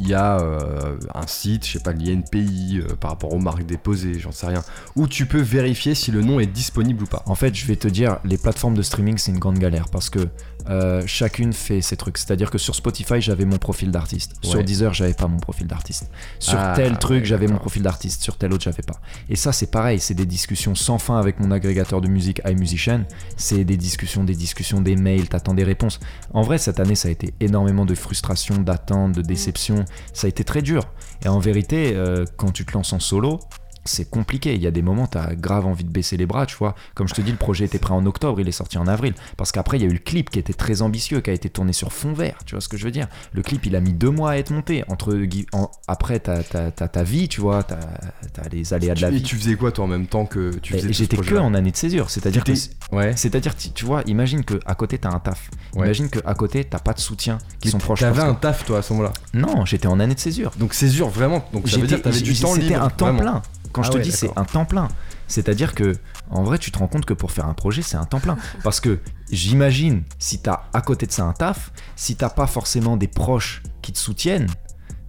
il y a euh, un site, je sais pas, l'INPI, euh, par rapport aux marques déposées, j'en sais rien, où tu peux vérifier si le nom est disponible ou pas. En fait, je vais te dire, les plateformes de streaming, c'est une grande galère parce que euh, chacune fait ses trucs. C'est-à-dire que sur Spotify, j'avais mon profil d'artiste. Sur. Deezer, j'avais pas mon profil d'artiste. Sur Ah, tel truc, ouais, j'avais mon profil d'artiste. Sur tel autre, j'avais pas. Et ça, c'est pareil. C'est des discussions sans fin avec mon agrégateur de musique iMusician. C'est des discussions, des discussions, des mails. T'attends des réponses. En vrai, cette année, ça a été énormément de frustration, d'attente, de déception. Ça a été très dur. Et en vérité, euh, quand tu te lances en solo, c'est compliqué. Il y a des moments, tu as grave envie de baisser les bras, tu vois. Comme je te dis, le projet était prêt en octobre, il est sorti en avril. Parce qu'après, il y a eu le clip qui était très ambitieux, qui a été tourné sur fond vert, tu vois ce que je veux dire. Le clip, il a mis deux mois à être monté. Entre, en- après, tu as, ta vie, tu vois, tu as, les aléas de la Et vie. tu faisais quoi toi en même temps que tu Et faisais J'étais que en année de césure, c'est-à-dire que. Ouais. C'est-à-dire, tu tu vois, imagine que à côté t'as un taf. Ouais. Imagine que à côté t'as pas de soutien qui Mais sont proches. T'avais un taf toi à ce moment-là. Non, j'étais en année de césure. Donc césure vraiment. Donc ça veut dire t'avais du temps libre. C'était un temps plein. Quand je Ah te ouais, dis c'est un temps plein, c'est-à-dire que en vrai tu te rends compte que pour faire un projet c'est un temps plein. Parce que j'imagine si t'as à côté de ça un taf, si t'as pas forcément des proches qui te soutiennent,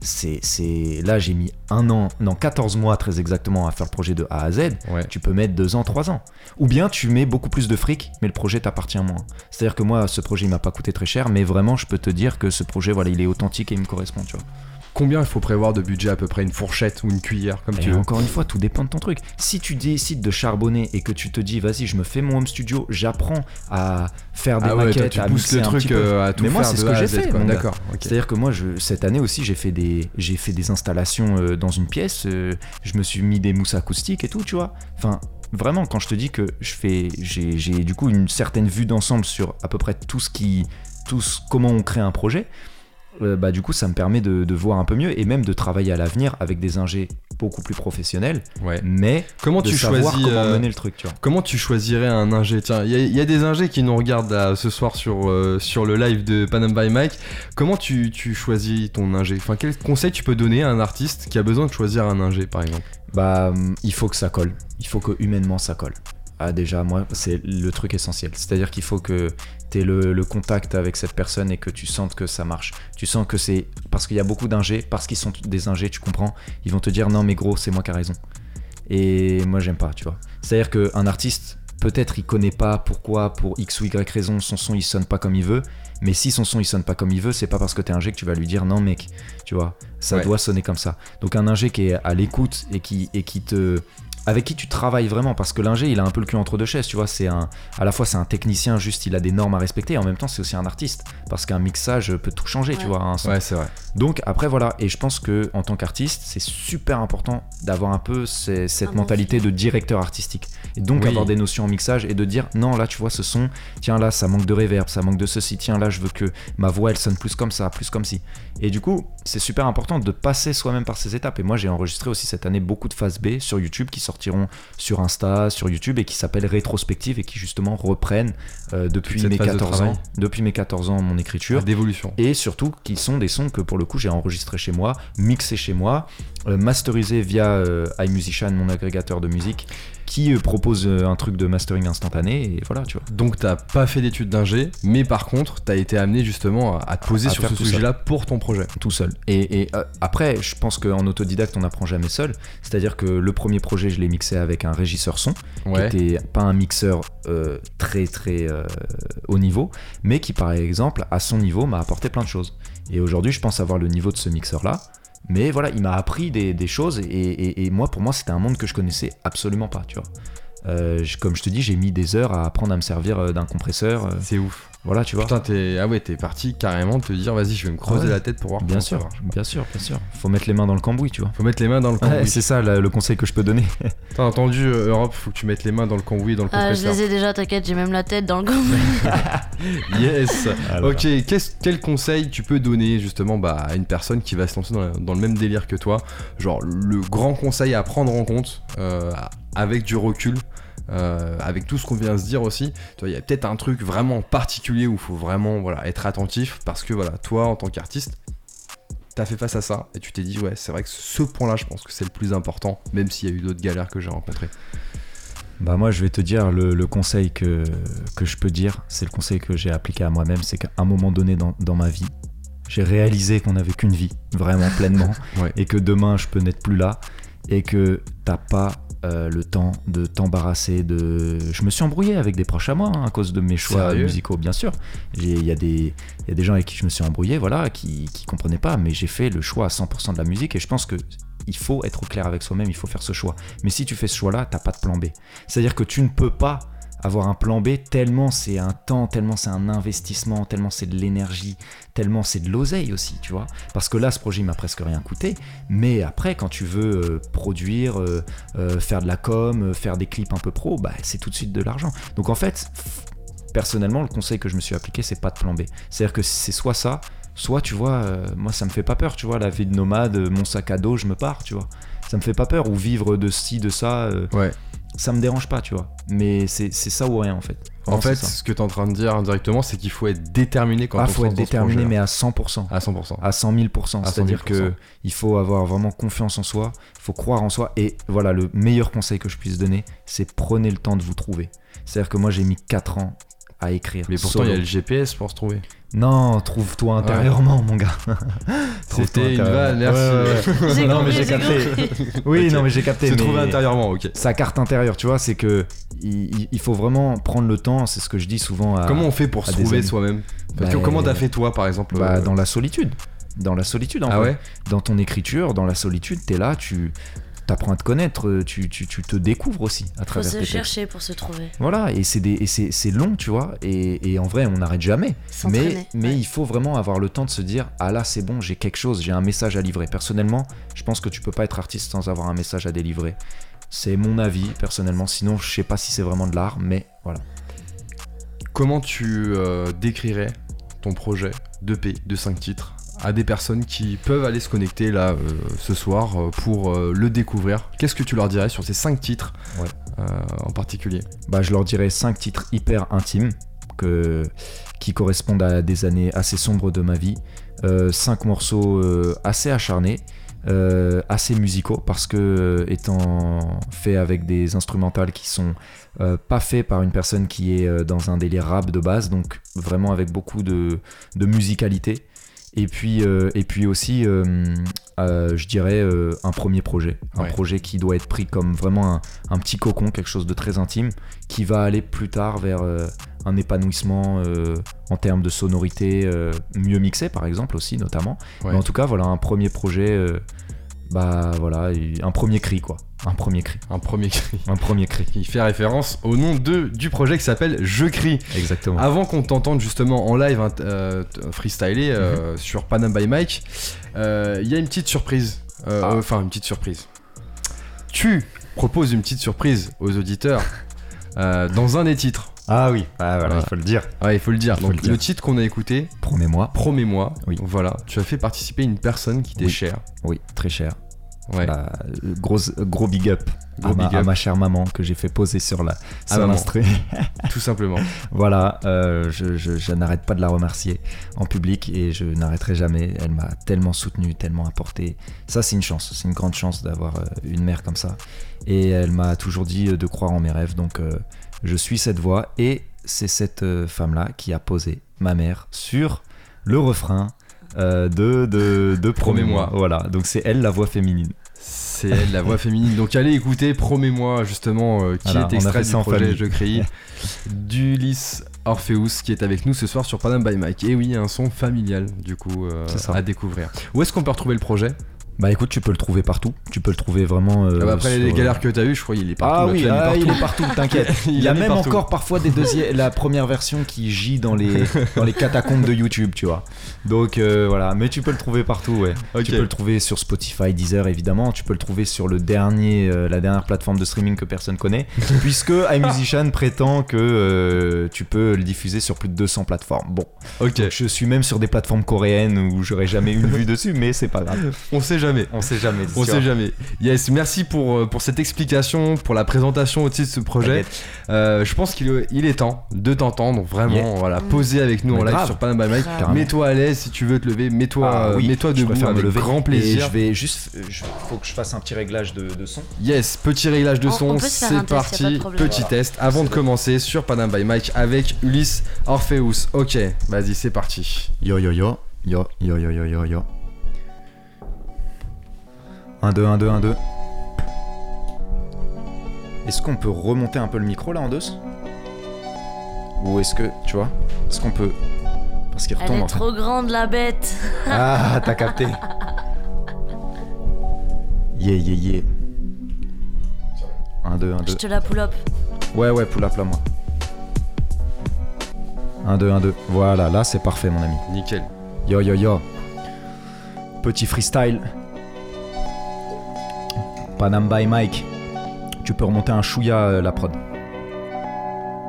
c'est c'est là j'ai mis un an, non 14 mois très exactement à faire le projet de A à Z. Ouais. Tu peux mettre deux ans, trois ans. Ou bien tu mets beaucoup plus de fric, mais le projet t'appartient moins. C'est-à-dire que moi, ce projet, il m'a pas coûté très cher, mais vraiment, je peux te dire que ce projet, voilà, il est authentique et il me correspond, tu vois. Combien il faut prévoir de budget à peu près une fourchette ou une cuillère comme Et tu veux. encore une fois, tout dépend de ton truc. Si tu décides de charbonner et que tu te dis, vas-y, je me fais mon home studio, j'apprends à faire des Ah ouais, toi, maquettes, tu à pousses le truc euh, à tout Mais moi, c'est ce que j'ai fait. D'accord. C'est-à-dire que moi, je, cette année aussi, j'ai fait des, j'ai fait des installations euh, dans une pièce. euh, je me suis mis des mousses acoustiques et tout, tu vois. Enfin, vraiment, quand je te dis que je fais, j'ai, j'ai du coup une certaine vue d'ensemble sur à peu près tout ce qui, tout ce- comment on crée un projet. Euh, bah du coup, ça me permet de, de voir un peu mieux et même de travailler à l'avenir avec des ingés beaucoup plus professionnels, Ouais. mais Comment de tu savoir choisis comment euh, mener le truc, tu vois. Comment tu choisirais un ingé? Tiens, il y, a- il y a des ingés qui nous regardent là, ce soir sur, euh, sur le live de Panam by Mike. Comment tu, tu choisis ton ingé? Enfin, quel conseil tu peux donner à un artiste qui a besoin de choisir un ingé, par exemple? Bah, il faut que ça colle. Il faut que humainement ça colle. Ah, déjà, moi, c'est le truc essentiel. C'est-à-dire qu'il faut que tu le, le contact avec cette personne et que tu sentes que ça marche. Tu sens que c'est. Parce qu'il y a beaucoup d'ingés, parce qu'ils sont des ingés, tu comprends Ils vont te dire non, mais gros, c'est moi qui a raison. Et moi, j'aime pas, tu vois. C'est-à-dire qu'un artiste, peut-être il connaît pas pourquoi, pour X ou Y raison, son son il sonne pas comme il veut. Mais si son son il sonne pas comme il veut, c'est pas parce que t'es ingé que tu vas lui dire non, mec, tu vois. Ça Ouais. doit sonner comme ça. Donc un ingé qui est à l'écoute et qui, et qui te avec qui tu travailles vraiment parce que l'ingé il a un peu le cul entre deux chaises tu vois c'est un à la fois c'est un technicien juste il a des normes à respecter et en même temps c'est aussi un artiste parce qu'un mixage peut tout changer tu vois un son. Ouais, c'est vrai. donc après voilà et je pense que en tant qu'artiste c'est super important d'avoir un peu ces- cette Un mentalité de directeur artistique et donc Oui. avoir des notions en mixage et de dire non là tu vois ce son tiens là ça manque de reverb ça manque de ceci tiens là je veux que ma voix elle sonne plus comme ça plus comme ci et du coup c'est super important de passer soi-même par ces étapes et moi j'ai enregistré aussi cette année beaucoup de phases B sur YouTube qui sortiront sur Insta sur YouTube et qui s'appellent rétrospectives et qui justement reprennent euh, depuis mes phase de 14 travail. ans depuis mes 14 ans mon écriture D'évolution. et surtout qui sont des sons que pour le coup j'ai enregistrés chez moi, mixés chez moi, euh, masterisés via euh, iMusician, mon agrégateur de musique, qui euh, propose euh, un truc de mastering instantané et voilà tu vois. Donc t'as pas fait d'études d'ingé, mais par contre t'as été amené justement à, te poser À sur ce sujet-là pour ton projet. Tout seul. Et, et, euh, après, je pense qu'en autodidacte, on n'apprend jamais seul. C'est-à-dire que le premier projet, je l'ai mixé avec un régisseur son, Ouais. qui était pas un mixeur euh, très très euh, haut niveau, mais qui par exemple, à son niveau, m'a apporté plein de choses. Et aujourd'hui, je pense avoir le niveau de ce mixeur-là. Mais voilà, il m'a appris des, choses et, moi, pour moi, c'était un monde que je connaissais absolument pas, tu vois. Euh, comme je te dis, j'ai mis des heures à apprendre à me servir euh, d'un compresseur. euh, C'est ouf. Voilà, tu vois. Putain, t'es ah ouais, t'es parti carrément te dire vas-y, je vais me creuser ouais. la tête pour voir Bien sûr, marche. bien sûr, bien sûr. Faut mettre les mains dans le cambouis, tu vois. Faut mettre les mains dans le Ouais, cambouis. c'est ça le conseil que je peux donner. T'as entendu euh, Europe, faut que tu mettes les mains dans le cambouis dans le Ah, je compresseur. les ai déjà, t'inquiète, j'ai même la tête dans le cambouis. Yes. Alors. Ok, qu'est-ce- quel conseil tu peux donner justement bah, à une personne qui va se lancer dans, dans le même délire que toi? Genre le grand conseil à prendre en compte euh, avec du recul, euh, avec tout ce qu'on vient de se dire aussi. Il y a peut-être un truc vraiment particulier où il faut vraiment voilà, être attentif parce que voilà, toi en tant qu'artiste, t'as fait face à ça et tu t'es dit ouais, c'est vrai que ce point-là, je pense que c'est le plus important, même s'il y a eu d'autres galères que j'ai rencontrées. Bah moi je vais te dire le, le conseil que, que je peux dire, c'est le conseil que j'ai appliqué à moi-même, c'est qu'à un moment donné dans, dans ma vie, J'ai réalisé qu'on n'avait qu'une vie, vraiment pleinement, Ouais. et que demain je peux n'être plus là, et que t'as pas euh, le temps de t'embarrasser de. Je me suis embrouillé avec des proches à moi hein, à cause de mes choix Sérieux musicaux, bien sûr. Il y, a des- il y a des gens avec qui je me suis embrouillé, voilà, qui, qui comprenaient pas, mais j'ai fait le choix à 100% de la musique, et je pense que il faut être au clair avec soi-même, il faut faire ce choix. Mais si tu fais ce choix-là, t'as pas de plan B. C'est-à-dire que tu ne peux pas avoir un plan B tellement c'est un temps, tellement c'est un investissement, tellement c'est de l'énergie, tellement c'est de l'oseille aussi, tu vois. Parce que là, ce projet m'a presque rien coûté, mais après, quand tu veux euh, produire, euh, euh, faire de la com, faire des clips un peu pro, bah, c'est tout de suite de l'argent. Donc en fait, personnellement, le conseil que je me suis appliqué, c'est pas de plan B. C'est-à-dire que c'est soit ça, soit tu vois, moi ça me fait pas peur, tu vois, la vie de nomade, mon sac à dos, je me pars, tu vois. Ça me fait pas peur, ou vivre de ci, de ça, Ouais. Ça me dérange pas, tu vois. Mais c'est ça ou rien en fait. En fait, ce que tu es en train de dire indirectement, c'est qu'il faut être déterminé quand ah, on faut être déterminé, mais à 100%. à 100%. À 100 000%. À 100 C'est-à-dire 000%. que il faut avoir vraiment confiance en soi, il faut croire en soi. Et voilà, le meilleur conseil que je puisse donner, c'est prenez le temps de vous trouver. C'est-à-dire que moi, j'ai mis 4 ans à écrire. Mais pourtant, il y a le GPS pour se trouver. Non, trouve-toi intérieurement, mon gars. Trouve-toi C'était une vanne, merci. Ouais, ouais, ouais. J'ai non, mais j'ai capté. Oui, non, mais j'ai capté. Se trouver intérieurement, ok. Sa carte intérieure, tu vois, c'est que il, faut vraiment prendre le temps. C'est ce que je dis souvent à. Comment on fait pour se trouver soi-même Parce que Bah, comment t'as fait toi, par exemple bah, euh, dans la solitude. Dans la solitude, en Ah vrai. ouais Dans ton écriture, dans la solitude, t'es là, tu t'apprends à te connaître, euh, tu, tu, tu te découvres aussi à Faut travers se tes textes. chercher pour se trouver. Voilà, et c'est des- et c'est c'est long, tu vois, et, et en vrai, on n'arrête jamais. Mais, mais ouais. il faut vraiment avoir le temps de se dire Ah là, c'est bon, j'ai quelque chose, j'ai un message à livrer. Personnellement, je pense que tu peux pas être artiste sans avoir un message à délivrer. C'est mon avis, personnellement. Sinon, je sais pas si c'est vraiment de l'art, mais voilà. Comment tu euh, décrirais ton projet d'EP de 5 titres? À des personnes qui peuvent aller se connecter là euh, ce soir euh, pour euh, le découvrir Qu'est-ce que tu leur dirais sur ces 5 titres Ouais. en particulier? Bah, je leur dirais cinq titres hyper intimes que, qui correspondent à des années assez sombres de ma vie. Euh, cinq morceaux assez acharnés, assez musicaux, parce que étant fait avec des instrumentales qui sont euh, pas faits par une personne qui est euh, dans un délire rap de base, donc vraiment avec beaucoup de, de musicalité. Et puis, euh, et puis aussi, euh, euh, je dirais, un premier projet. Un Ouais. projet qui doit être pris comme vraiment un, un petit cocon, quelque chose de très intime, qui va aller plus tard vers un épanouissement en termes de sonorité mieux mixé, par exemple, aussi, notamment. Ouais. Mais en tout cas, voilà, un premier projet, bah voilà, un premier cri, quoi. Un premier cri. Un premier cri. Un premier cri. Il fait référence au nom de, du projet qui s'appelle Je crie. Exactement. Avant qu'on t'entende justement en live hein, euh, freestyler Mhm. euh, sur Panam by Mike, euh, il y a une petite surprise. Euh, Ah. Enfin, une petite surprise. Tu proposes une petite surprise aux auditeurs dans un des titres. Ah oui, ah, voilà, il faut le dire. Ouais, il faut le dire. Faut Donc, le dire. titre qu'on a écouté, Promets-moi. Promets-moi. Oui. Voilà, tu as fait participer une personne qui t'est Oui. chère. Oui, très cher. Ouais. Gros, gros big up, Gros à, ma, à ma chère maman que j'ai fait poser sur la sur maman. l'instru. Tout simplement. voilà, euh, je, je- je n'arrête pas de la remercier en public et je n'arrêterai jamais. Elle m'a tellement soutenu, tellement apporté. Ça, c'est une chance, c'est une grande chance d'avoir euh, une mère comme ça. Et elle m'a toujours dit euh, de croire en mes rêves, donc euh, je suis cette voix et c'est cette euh, femme-là qui a posé ma mère sur le refrain. euh, de, de, de Promets-moi. Voilà, donc c'est elle la voix féminine. C'est elle, la voix féminine. Donc allez écouter Promets-moi justement euh, qui Voilà, est extrait du projet. Je crie d'Ulysse Orpheus qui est avec nous ce soir sur Panam by Mike. Et oui, un son familial du coup euh, à découvrir. Où est-ce qu'on peut retrouver le projet? Bah écoute, tu peux le trouver partout. Tu peux le trouver vraiment. euh, Ah bah Après sur- les galères que t'as eu, je crois qu'il est partout. Ah oui, flemme ah, il est partout, t'inquiète. Il Il y a même partout. encore parfois des deuxièmes, la première version qui gît dans les, dans les catacombes de YouTube, tu vois. Donc euh, voilà, mais tu peux le trouver partout, ouais. Tu peux le trouver sur Spotify, Deezer évidemment. Tu peux le trouver sur le dernier, euh, la dernière plateforme de streaming que personne connaît, puisque iMusician prétend que euh, tu peux le diffuser sur plus de 200 plateformes. Bon, Ok, je suis même sur des plateformes coréennes où j'aurais jamais une vue dessus, mais c'est pas grave. on sait jamais. On sait jamais. On sait jamais. Yes, merci pour, euh, pour cette explication, pour la présentation aussi de ce projet. Euh, je pense qu'il est, il est temps de t'entendre vraiment, Yeah. voilà, poser avec nous Mais en live sur Panam by Mike. Mets-toi à l'aise si tu veux te lever, mets-toi Ah euh, oui, mets-toi je debout me avec lever. grand Et plaisir. je vais juste, il faut que je fasse un petit réglage de, de son. Yes, petit réglage de On- son, c'est test, parti. Petit Voilà. test avant de commencer sur Panam by Mike avec Ulysse Orpheus. Ok, vas-y, c'est parti. Yo yo yo. Yo, yo, yo, yo, yo, yo. 1, 2, 1, 2, 1, 2. Est-ce qu'on peut remonter un peu le micro là en deux? Ou est-ce que, tu vois, est-ce qu'on peut? Parce qu'il Elle retombe est en fait. trop grande la bête. Ah, t'as capté. Yeah, yeah, yeah. 1, 2, 1, 2. Je te la pull up. Ouais, ouais, pull up là, moi. 1, 2, 1, 2. Voilà, là c'est parfait, mon ami. Nickel. Yo, yo, yo. Petit freestyle. Panam by Mike. Tu peux remonter un chouïa euh, la prod.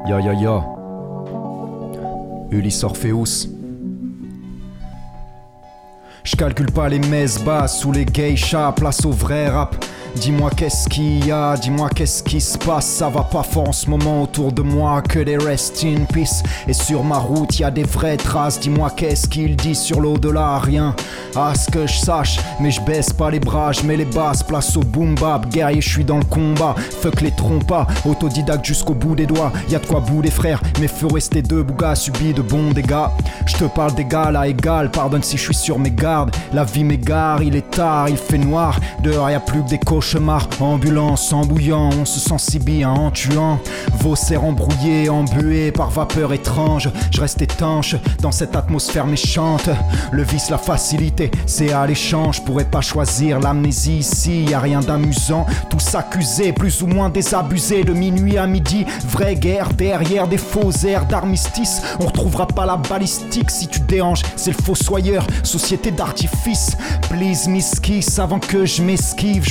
Yo, yo, yo. Ulysse Orpheus. Je pas les messes basses ou les geishas, place au vrai rap. Dis-moi qu'est-ce qu'il y a, dis-moi qu'est-ce qui se passe. Ça va pas fort en ce moment autour de moi, que des rest in peace. Et sur ma route, y a des vraies traces. Dis-moi qu'est-ce qu'il dit sur l'au-delà, rien. À ce que je sache, mais je baisse pas les bras, je mets les basses, place au boom bap. Guerrier, je suis dans le combat, fuck les trompas. Autodidacte jusqu'au bout des doigts, y a de quoi bout des frères. Mais feu rester deux bougas subis de bons dégâts. Je te parle d'égal à égal, pardonne si je suis sur mes gardes. La vie m'égare, il est tard, il fait noir. Dehors, y a plus que des cauchemars. Ambulance, en bouillant, on se sent si bien en tuant. Vos serres embrouillées, embuées par vapeur étrange. Je reste étanche dans cette atmosphère méchante. Le vice, la facilité, c'est à l'échange. Pourrais pas choisir l'amnésie ici, y a rien d'amusant. Tous accusés, plus ou moins désabusés de minuit à midi. Vraie guerre derrière des faux airs d'armistice. On retrouvera pas la balistique si tu déranges, c'est le fossoyeur. Société d'artifice, please miss kiss avant que je m'esquive.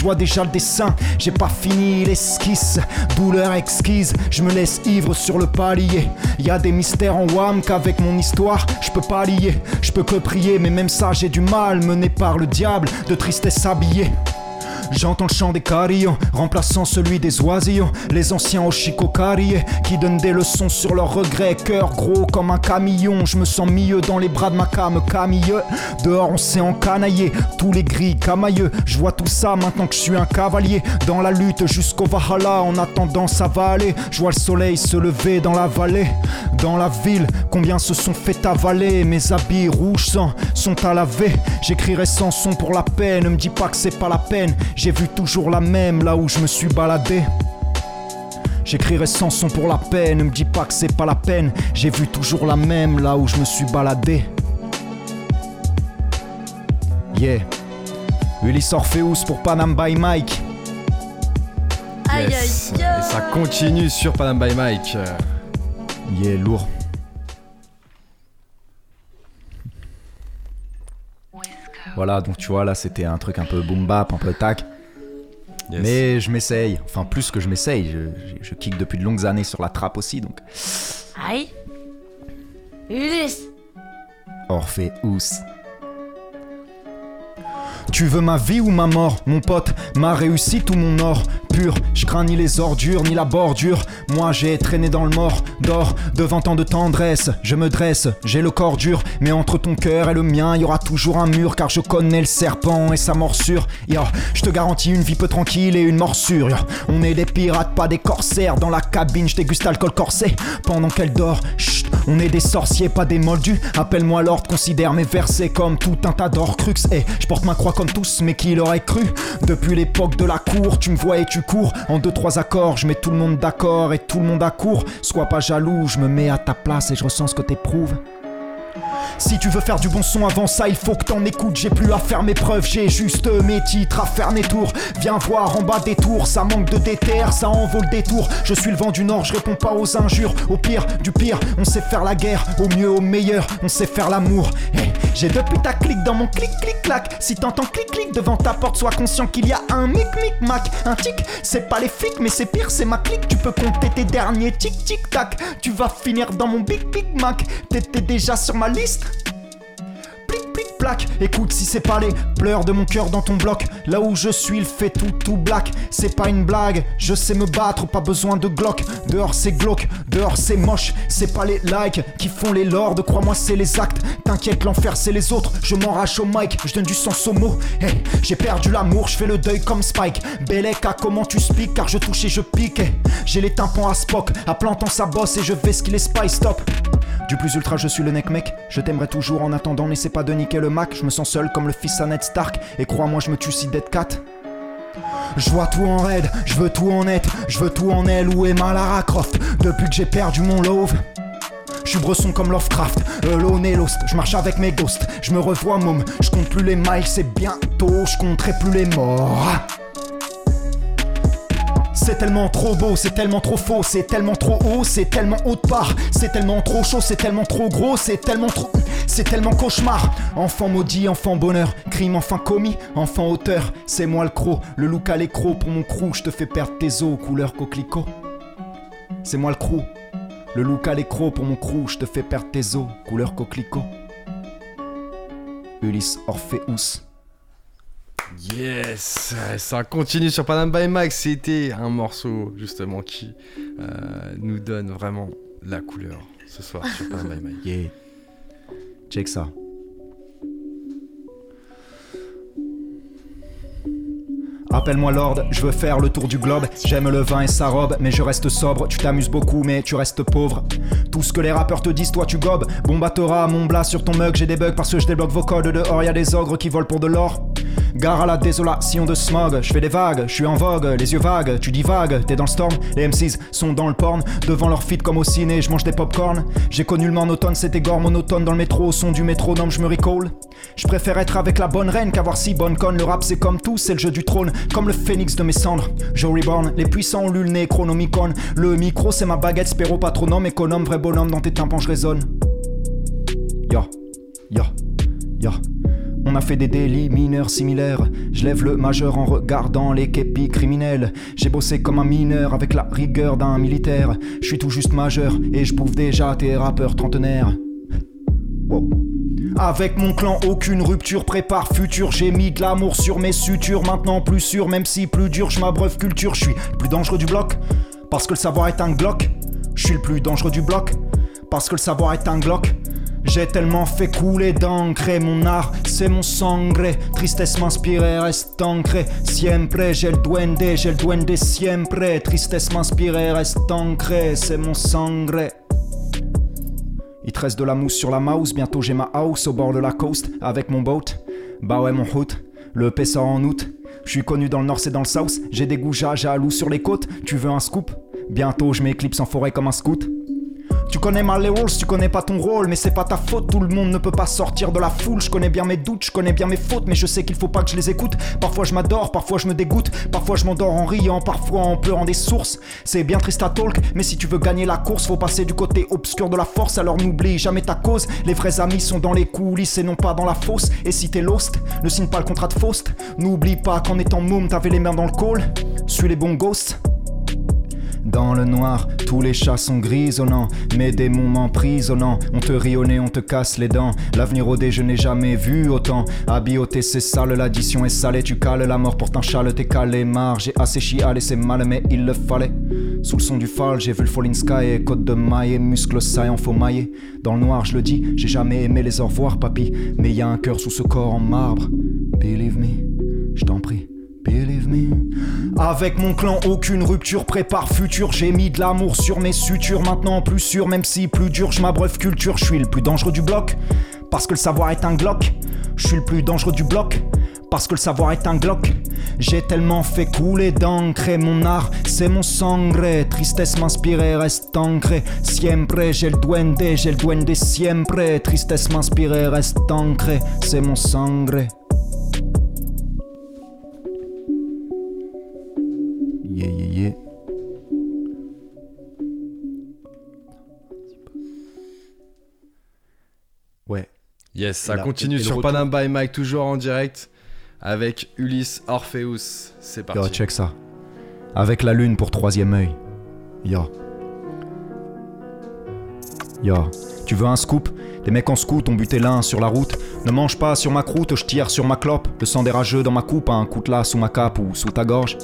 Dessin, j'ai pas fini l'esquisse. Douleur exquise, je me laisse ivre sur le palier. Y a des mystères en WAM qu'avec mon histoire, je peux pas lier. Je peux que prier, mais même ça j'ai du mal, mené par le diable, de tristesse habillée. J'entends le chant des carillons, remplaçant celui des oisillons. Les anciens Oshikokarie qui donnent des leçons sur leurs regrets. Cœur gros comme un camion, je me sens mieux dans les bras de ma cam camille. Dehors on s'est encanaillé, tous les gris camailleux. Je vois tout ça maintenant que je suis un cavalier. Dans la lutte jusqu'au Valhalla, en attendant ça va aller. Je vois le soleil se lever dans la vallée. Dans la ville, combien se sont fait avaler. Mes habits rouges sang sont à laver. J'écrirai sans son pour la peine, ne me dis pas que c'est pas la peine. J'ai vu toujours la même là où je me suis baladé. J'écrirai sans son pour la peine, ne me dis pas que c'est pas la peine. J'ai vu toujours la même là où je me suis baladé. Yeah. Ulysse Orpheus pour Panam by Mike. Aïe Yes. aïe aïe. Et ça continue sur Panam by Mike. Yeah, lourd. Voilà, donc tu vois, là c'était un truc un peu boom bap, un peu tac. Yes. Mais je m'essaye, enfin plus que je m'essaye, je, je, je kick depuis de longues années sur la trappe aussi, donc Aïe. Ulysse. Orpheus. Tu veux ma vie ou ma mort, mon pote? Ma réussite ou mon or? Je crains ni les ordures ni la bordure. Moi j'ai traîné dans le mort d'or Devant tant de tendresse, je me dresse J'ai le corps dur, mais entre ton cœur et le mien Il y aura toujours un mur car je connais le serpent et sa morsure. Yo, je te garantis une vie peu tranquille et une morsure. On est des pirates, pas des corsaires. Dans la cabine, je déguste alcool corsé. Pendant qu'elle dort, chut, on est des sorciers, pas des moldus. Appelle-moi l'ordre, considère mes versets comme tout un tas d'orcrux Et je porte ma croix comme tous, mais qui l'aurait cru? Depuis l'époque de la cour, tu me vois et tu En deux trois accords, je mets tout le monde d'accord et tout le monde à court Sois pas jaloux, je me mets à ta place et je ressens ce que t'éprouves si tu veux faire du bon son avant ça, il faut que t'en écoutes. J'ai plus à faire mes preuves, j'ai juste mes titres à faire mes tours. Viens voir en bas des tours, ça manque de déter, ça envole des tours. Je suis le vent du nord, je réponds pas aux injures. Au pire, du pire, on sait faire la guerre. Au mieux, au meilleur, on sait faire l'amour. Hey, j'ai deux putaclics dans mon clic clic clac. Si t'entends clic clic devant ta porte, sois conscient qu'il y a un mic mic mac. Un tic, c'est pas les flics, mais c'est pire, c'est ma clique. Tu peux compter tes derniers tic tic tac. Tu vas finir dans mon big big mac. T'étais déjà sur ma liste. Plic plic plaque, écoute si c'est pas les pleurs de mon cœur dans ton bloc. Là où je suis, il fait tout tout black. C'est pas une blague, je sais me battre, pas besoin de Glock. Dehors c'est glauque, dehors c'est moche. C'est pas les likes qui font les lords, crois-moi c'est les actes. T'inquiète, l'enfer c'est les autres. Je m'enrache au mic, je donne du sens aux mots. Hey, j'ai perdu l'amour, je fais le deuil comme Spike. Beleka, comment tu speak Car je touche et je pique. Hey, j'ai les tympans à Spock, à plantant sa bosse et je vais ce qu'il est Spice Stop. Du plus ultra, je suis le neck mec. Je t'aimerai toujours en attendant, n'essaie pas de niquer le Mac. Je me sens seul comme le fils à Ned Stark. Et crois-moi, je me tue si Dead Cat. Je vois tout en raid, je veux tout en net, je veux tout en elle ou Emma Lara Croft? Depuis que j'ai perdu mon love. Je suis bresson comme Lovecraft, alone et lost, je marche avec mes ghosts, je me revois môme, je compte plus les miles, c'est bientôt, je compterai plus les morts. C'est tellement trop beau, c'est tellement trop faux, c'est tellement trop haut, c'est tellement haut de part, c'est tellement trop chaud, c'est tellement trop gros, c'est tellement trop. C'est tellement cauchemar. Enfant maudit, enfant bonheur, crime enfin commis, enfant auteur, c'est moi le croc, le look à l'écro pour mon crew, je te fais perdre tes os, couleur coquelicot. C'est moi le crew, le look à l'écro pour mon crew, je te fais perdre tes os, couleur coquelicot. Ulysse Orpheus. Yes, ça continue sur Panam by Mike. C'était un morceau justement qui euh, nous donne vraiment la couleur ce soir sur Panam by Mike. Yeah. Check ça. Appelle-moi Lord, je veux faire le tour du globe. J'aime le vin et sa robe, mais je reste sobre. Tu t'amuses beaucoup, mais tu restes pauvre. Tout ce que les rappeurs te disent, toi tu gobes. Bon t'auras mon blas sur ton mug, j'ai des bugs parce que je débloque vos codes dehors. Y a des ogres qui volent pour de l'or. Gare à la désolation de smog, je fais des vagues, je suis en vogue, les yeux vagues, tu dis vague, t'es dans le storm, les MCs sont dans le porn, devant leur feed comme au ciné, je mange des popcorn. J'ai connu le monotone, c'était gore monotone dans le métro, au son du métronome, je me recall. Je préfère être avec la bonne reine qu'avoir si bonne conne, le rap c'est comme tout, c'est le jeu du trône, comme le phénix de mes cendres. Joe reborn, les puissants ont lu le. Le micro c'est ma baguette, spéro patronome, économe, vrai bonhomme, dans tes tympans je résonne. Ya, ya, ya. On a fait des délits mineurs similaires. Je lève le majeur en regardant les képis criminels. J'ai bossé comme un mineur avec la rigueur d'un militaire. Je suis tout juste majeur et je déjà tes rappeurs trentenaires. Avec mon clan, aucune rupture prépare futur. J'ai mis de l'amour sur mes sutures, maintenant plus sûr, même si plus dur, je m'abreuve culture. Je suis le plus dangereux du bloc, parce que le savoir est un glock. Je suis le plus dangereux du bloc, parce que le savoir est un glock. J'ai tellement fait couler d'encre, mon art, c'est mon sangre. Tristesse m'inspire, reste ancré. Siempre, j'ai le duende, j'ai le duende siempre. Tristesse m'inspire, reste ancré, c'est mon sangre. Il te de la mousse sur la mouse, bientôt j'ai ma house au bord de la coast avec mon boat. Bah ouais, mon hood, le EP en août. Je suis connu dans le nord, c'est dans le south. J'ai des goujages à loup sur les côtes. Tu veux un scoop? Bientôt je m'éclipse en forêt comme un scout. Tu connais mal les tu connais pas ton rôle, mais c'est pas ta faute, tout le monde ne peut pas sortir de la foule. Je connais bien mes doutes, je connais bien mes fautes, mais je sais qu'il faut pas que je les écoute. Parfois je m'adore, parfois je me dégoûte, parfois je m'endors en riant, parfois en pleurant des sources. C'est bien triste à talk, mais si tu veux gagner la course, faut passer du côté obscur de la force, alors n'oublie jamais ta cause. Les vrais amis sont dans les coulisses et non pas dans la fosse. Et si t'es lost, ne signe pas le contrat de Faust. N'oublie pas qu'en étant môme, t'avais les mains dans le call. Suis les bons ghosts. Dans le noir, tous les chats sont grisonnants, mais des moments prisonnants. On te rit on te casse les dents. L'avenir au dé, je n'ai jamais vu autant. Habilloté, c'est sale, l'addition est salée. Tu cales la mort pour un châle, t'es calé. Marre, j'ai assez chialé, c'est mal, mais il le fallait. Sous le son du fall, j'ai vu le falling sky et côte de maille, muscles saillants, faut mailler. Dans le noir, je le dis, j'ai jamais aimé les au revoir, papy. Mais y a un cœur sous ce corps en marbre. Believe me, je t'en prie. Believe me. Avec mon clan, aucune rupture prépare futur. J'ai mis de l'amour sur mes sutures, maintenant plus sûr, même si plus dur, je m'abreuve culture. Je suis le plus dangereux du bloc, parce que le savoir est un glock. Je suis le plus dangereux du bloc, parce que le savoir est un glock. J'ai tellement fait couler d'encre, mon art, c'est mon sangre. Tristesse m'inspire, reste ancré. Siempre, j'ai le duende, j'ai le duende siempre. Tristesse m'inspire, reste ancré, c'est mon sangre. Yeah, yeah, yeah. Ouais. Yes, ça là, continue sur. Panam by Mike, toujours en direct avec Ulysse Orpheus. C'est Yo, parti. check ça. Avec la lune pour troisième œil. Yo. Yo. Tu veux un scoop? Des mecs en scout ont buté l'un sur la route. Ne mange pas sur ma croûte, je tire sur ma clope. Le sang des rageux dans ma coupe, un coup de là sous ma cape ou sous ta gorge.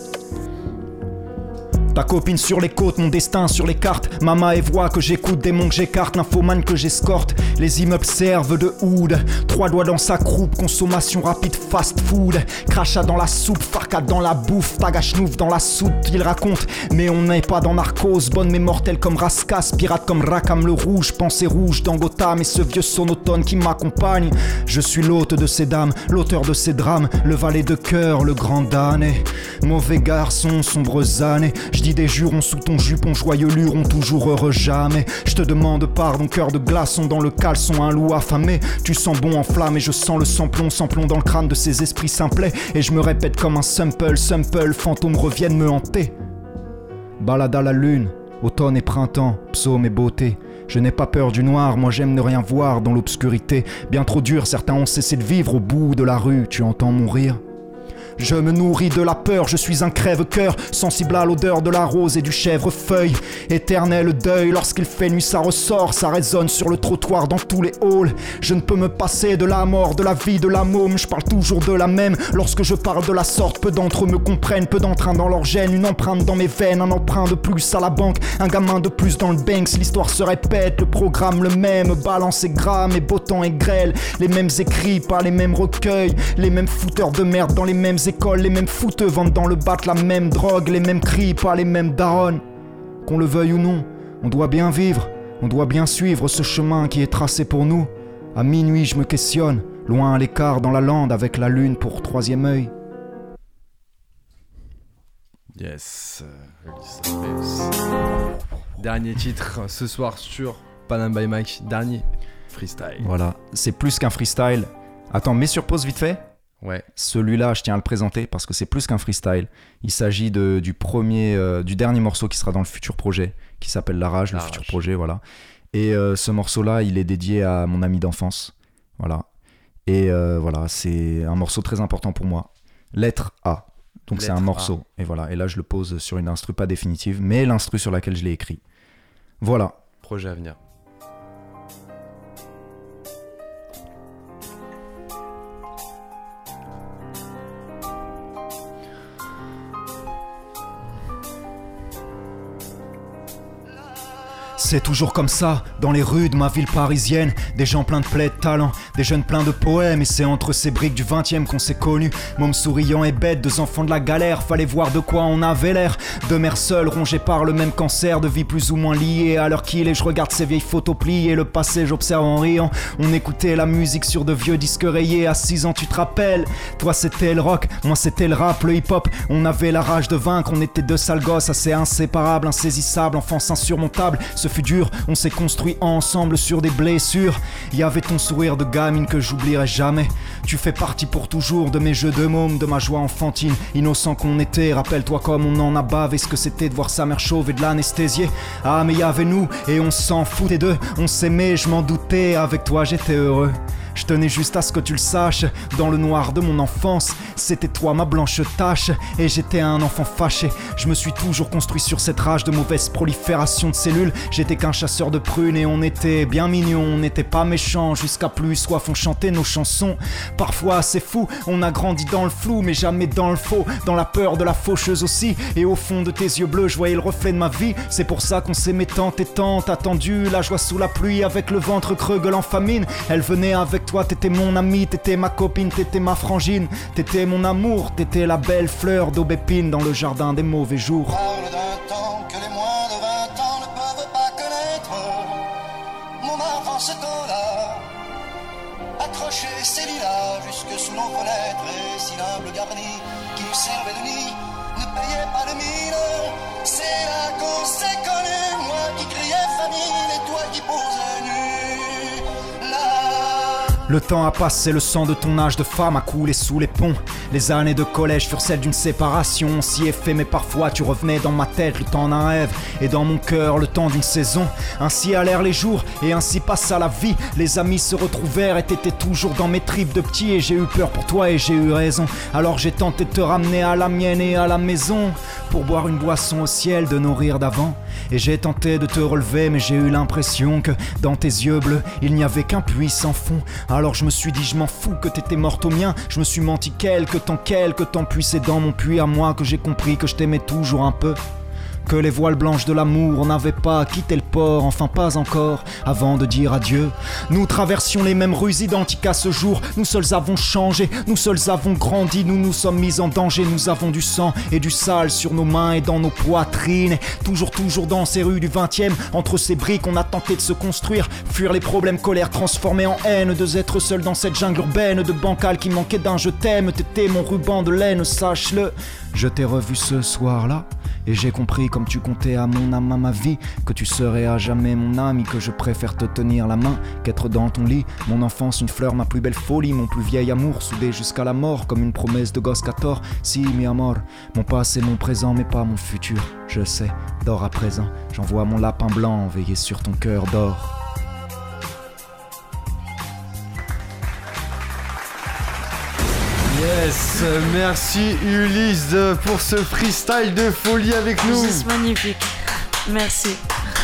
Ta copine sur les côtes, mon destin sur les cartes. Mama et voix que j'écoute, démons que j'écarte, l'infomane que j'escorte. Les immeubles servent de hood. Trois doigts dans sa croupe, consommation rapide, fast food. Crachat dans la soupe, farca dans la bouffe, tagachnouf dans la soupe, il raconte. Mais on n'est pas dans Narcos, bonne mais mortelle comme Raskas, pirate comme Rakam le Rouge, pensée rouge dans Gotham et ce vieux sonotone qui m'accompagne. Je suis l'hôte de ces dames, l'auteur de ces drames, le valet de cœur, le grand damné. Mauvais garçon, sombres années. Je dis des jurons sous ton jupon, joyeux luron, toujours heureux jamais. Je te demande pardon, cœur de glaçon dans le caleçon, un loup affamé. Tu sens bon en flamme et je sens le samplon, samplon dans le crâne de ces esprits simplets. Et je me répète comme un sample, sample, fantômes reviennent me hanter. Balade à la lune, automne et printemps, psaume et beauté. Je n'ai pas peur du noir, moi j'aime ne rien voir dans l'obscurité. Bien trop dur, certains ont cessé de vivre au bout de la rue, tu entends mon rire je me nourris de la peur, je suis un crève-cœur, sensible à l'odeur de la rose et du chèvrefeuille. Éternel deuil, lorsqu'il fait nuit, ça ressort, ça résonne sur le trottoir dans tous les halls. Je ne peux me passer de la mort, de la vie, de la môme, je parle toujours de la même. Lorsque je parle de la sorte, peu d'entre eux me comprennent, peu d'entrain dans leur gène, une empreinte dans mes veines, un emprunt de plus à la banque, un gamin de plus dans le Banks. L'histoire se répète, le programme le même, balance et grammes et beau temps et grêle. Les mêmes écrits, pas les mêmes recueils, les mêmes fouteurs de merde dans les mêmes les mêmes fouteux vendent dans le bat la même drogue, les mêmes cris, pas les mêmes darons. Qu'on le veuille ou non, on doit bien vivre, on doit bien suivre ce chemin qui est tracé pour nous. À minuit, je me questionne, loin à l'écart dans la lande avec la lune pour troisième œil. Yes. Dernier titre ce soir sur Panam by Mike. Dernier freestyle. Voilà, c'est plus qu'un freestyle. Attends, mets sur pause vite fait. Ouais. Celui-là, je tiens à le présenter parce que c'est plus qu'un freestyle. Il s'agit du premier, euh, du dernier morceau qui sera dans le futur projet, qui s'appelle La Rage, le futur projet, voilà. Et euh, ce morceau-là, il est dédié à mon ami d'enfance, voilà. Et euh, voilà, c'est un morceau très important pour moi. Lettre A. Donc c'est un morceau. Et voilà. Et là, je le pose sur une instru pas définitive, mais l'instru sur laquelle je l'ai écrit. Voilà. Projet à venir. C'est toujours comme ça, dans les rues de ma ville parisienne. Des gens pleins de plaies de talent, des jeunes pleins de poèmes. Et c'est entre ces briques du 20 e qu'on s'est connus. Môme souriant et bête, deux enfants de la galère. Fallait voir de quoi on avait l'air. Deux mères seules, rongées par le même cancer, de vie plus ou moins liée. À l'heure qu'il est, je regarde ces vieilles photos pliées. Le passé, j'observe en riant. On écoutait la musique sur de vieux disques rayés. À 6 ans, tu te rappelles? Toi, c'était le rock, moi, c'était le rap, le hip-hop. On avait la rage de vaincre, on était deux sales gosses, assez inséparables, insaisissables, enfance insurmontable. Ce fut on s'est construit ensemble sur des blessures. Y avait ton sourire de gamine que j'oublierai jamais. Tu fais partie pour toujours de mes jeux de môme, de ma joie enfantine, innocent qu'on était. Rappelle-toi comme on en a bavé ce que c'était de voir sa mère chauve et de l'anesthésier. Ah, mais y avait nous et on s'en foutait d'eux. On s'aimait, je m'en doutais. Avec toi, j'étais heureux. Je tenais juste à ce que tu le saches, dans le noir de mon enfance, c'était toi ma blanche tache, et j'étais un enfant fâché. Je me suis toujours construit sur cette rage de mauvaise prolifération de cellules. J'étais qu'un chasseur de prunes et on était bien mignons, on n'était pas méchants, jusqu'à plus soif on chantait nos chansons. Parfois c'est fou, on a grandi dans le flou, mais jamais dans le faux, dans la peur de la faucheuse aussi. Et au fond de tes yeux bleus, je voyais le reflet de ma vie. C'est pour ça qu'on s'aimait tant et tant, attendu, la joie sous la pluie, avec le ventre creux, gueule en famine. Elle venait avec toi, t'étais mon ami, t'étais ma copine, t'étais ma frangine, t'étais mon amour, t'étais la belle fleur d'aubépine dans le jardin des mauvais jours. Parle d'un temps que les moins de 20 ans ne peuvent pas connaître. Mon enfance ce temps-là, accroché ses lilas jusque sous nos fenêtres et si l'humble garni qui nous servait de nid ne payait pas de mine. C'est là qu'on s'est connu, moi qui criais famine et toi qui posais nu. Le temps a passé, le sang de ton âge de femme a coulé sous les ponts. Les années de collège furent celles d'une séparation. On s'y est mais parfois tu revenais dans ma tête le temps d'un rêve. Et dans mon cœur le temps d'une saison. Ainsi allèrent les jours, et ainsi passa la vie. Les amis se retrouvèrent et t'étais toujours dans mes tripes de petit. Et j'ai eu peur pour toi et j'ai eu raison. Alors j'ai tenté de te ramener à la mienne et à la maison. Pour boire une boisson au ciel de nos rires d'avant. Et j'ai tenté de te relever, mais j'ai eu l'impression que dans tes yeux bleus, il n'y avait qu'un puits sans fond. Je me suis dit, je m'en fous que t'étais morte au mien. Je me suis menti quelque temps, quelque temps, puis c'est dans mon puits à moi que j'ai compris que je t'aimais toujours un peu. Que les voiles blanches de l'amour n'avaient pas quitté le port, enfin pas encore, avant de dire adieu. Nous traversions les mêmes rues identiques à ce jour. Nous seuls avons changé, nous seuls avons grandi, nous nous sommes mis en danger. Nous avons du sang et du sale sur nos mains et dans nos poitrines. Toujours, toujours dans ces rues du 20 e entre ces briques, on a tenté de se construire. Fuir les problèmes, colère transformés en haine. Deux êtres seuls dans cette jungle urbaine de bancal qui manquait d'un je t'aime. T'étais mon ruban de laine, sache-le. Je t'ai revu ce soir-là. Et j'ai compris, comme tu comptais à mon âme, à ma vie, que tu serais à jamais mon ami, que je préfère te tenir la main qu'être dans ton lit. Mon enfance, une fleur, ma plus belle folie, mon plus vieil amour, soudé jusqu'à la mort, comme une promesse de gosse 14. Si, mi amor, mon passé, mon présent, mais pas mon futur. Je sais, dors à présent, j'envoie mon lapin blanc veiller sur ton cœur d'or. Yes, merci Ulysse pour ce freestyle de folie avec nous. C'est magnifique. Merci.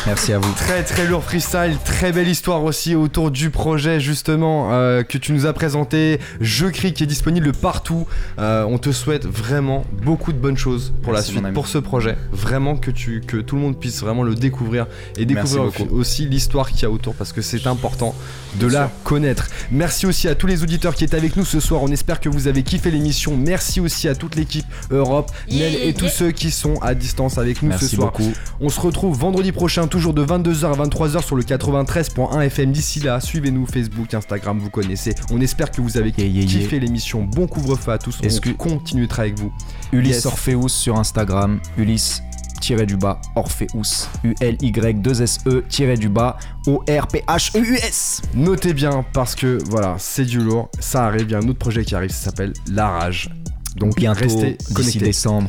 Merci à vous. Très très lourd freestyle, très belle histoire aussi autour du projet justement euh, que tu nous as présenté. Je crie qui est disponible partout. Euh, on te souhaite vraiment beaucoup de bonnes choses pour Merci, la suite, pour ce projet. Vraiment que tu que tout le monde puisse vraiment le découvrir et découvrir aussi l'histoire qu'il y a autour parce que c'est important de Bien la sûr. connaître. Merci aussi à tous les auditeurs qui étaient avec nous ce soir. On espère que vous avez kiffé l'émission. Merci aussi à toute l'équipe Europe, Yeah, Nel et yeah, tous ceux qui sont à distance avec nous Merci ce soir. beaucoup. On se retrouve vendredi prochain, toujours de 22h à 23h sur le 93.1 FM. D'ici là, suivez-nous Facebook, Instagram, vous connaissez. On espère que vous avez Yeah, yeah, yeah. kiffé l'émission. Bon couvre-feu à tous. Est-ce On que- continue de travailler avec vous. Ulysse Yes. Orpheus sur Instagram, Ulysse tiré du bas Orpheus, U L Y 2 S E tiré du bas O R P H E U S. Notez bien parce que voilà, c'est du lourd. Ça arrive, il y a un autre projet qui arrive, ça s'appelle La Rage. Donc Bientôt restez connectés. décembre.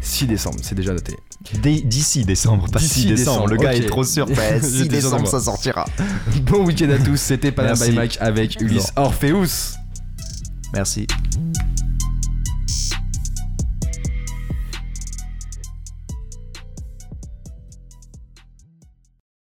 6 décembre, c'est déjà noté. D'ici décembre, pas D'ici 6 décembre. Le gars est trop sûr. Ouais, 6 J'étais sûr de décembre, ça sortira. Bon week-end à tous, c'était Panama by. Mike avec Ulysse Orpheus. Merci.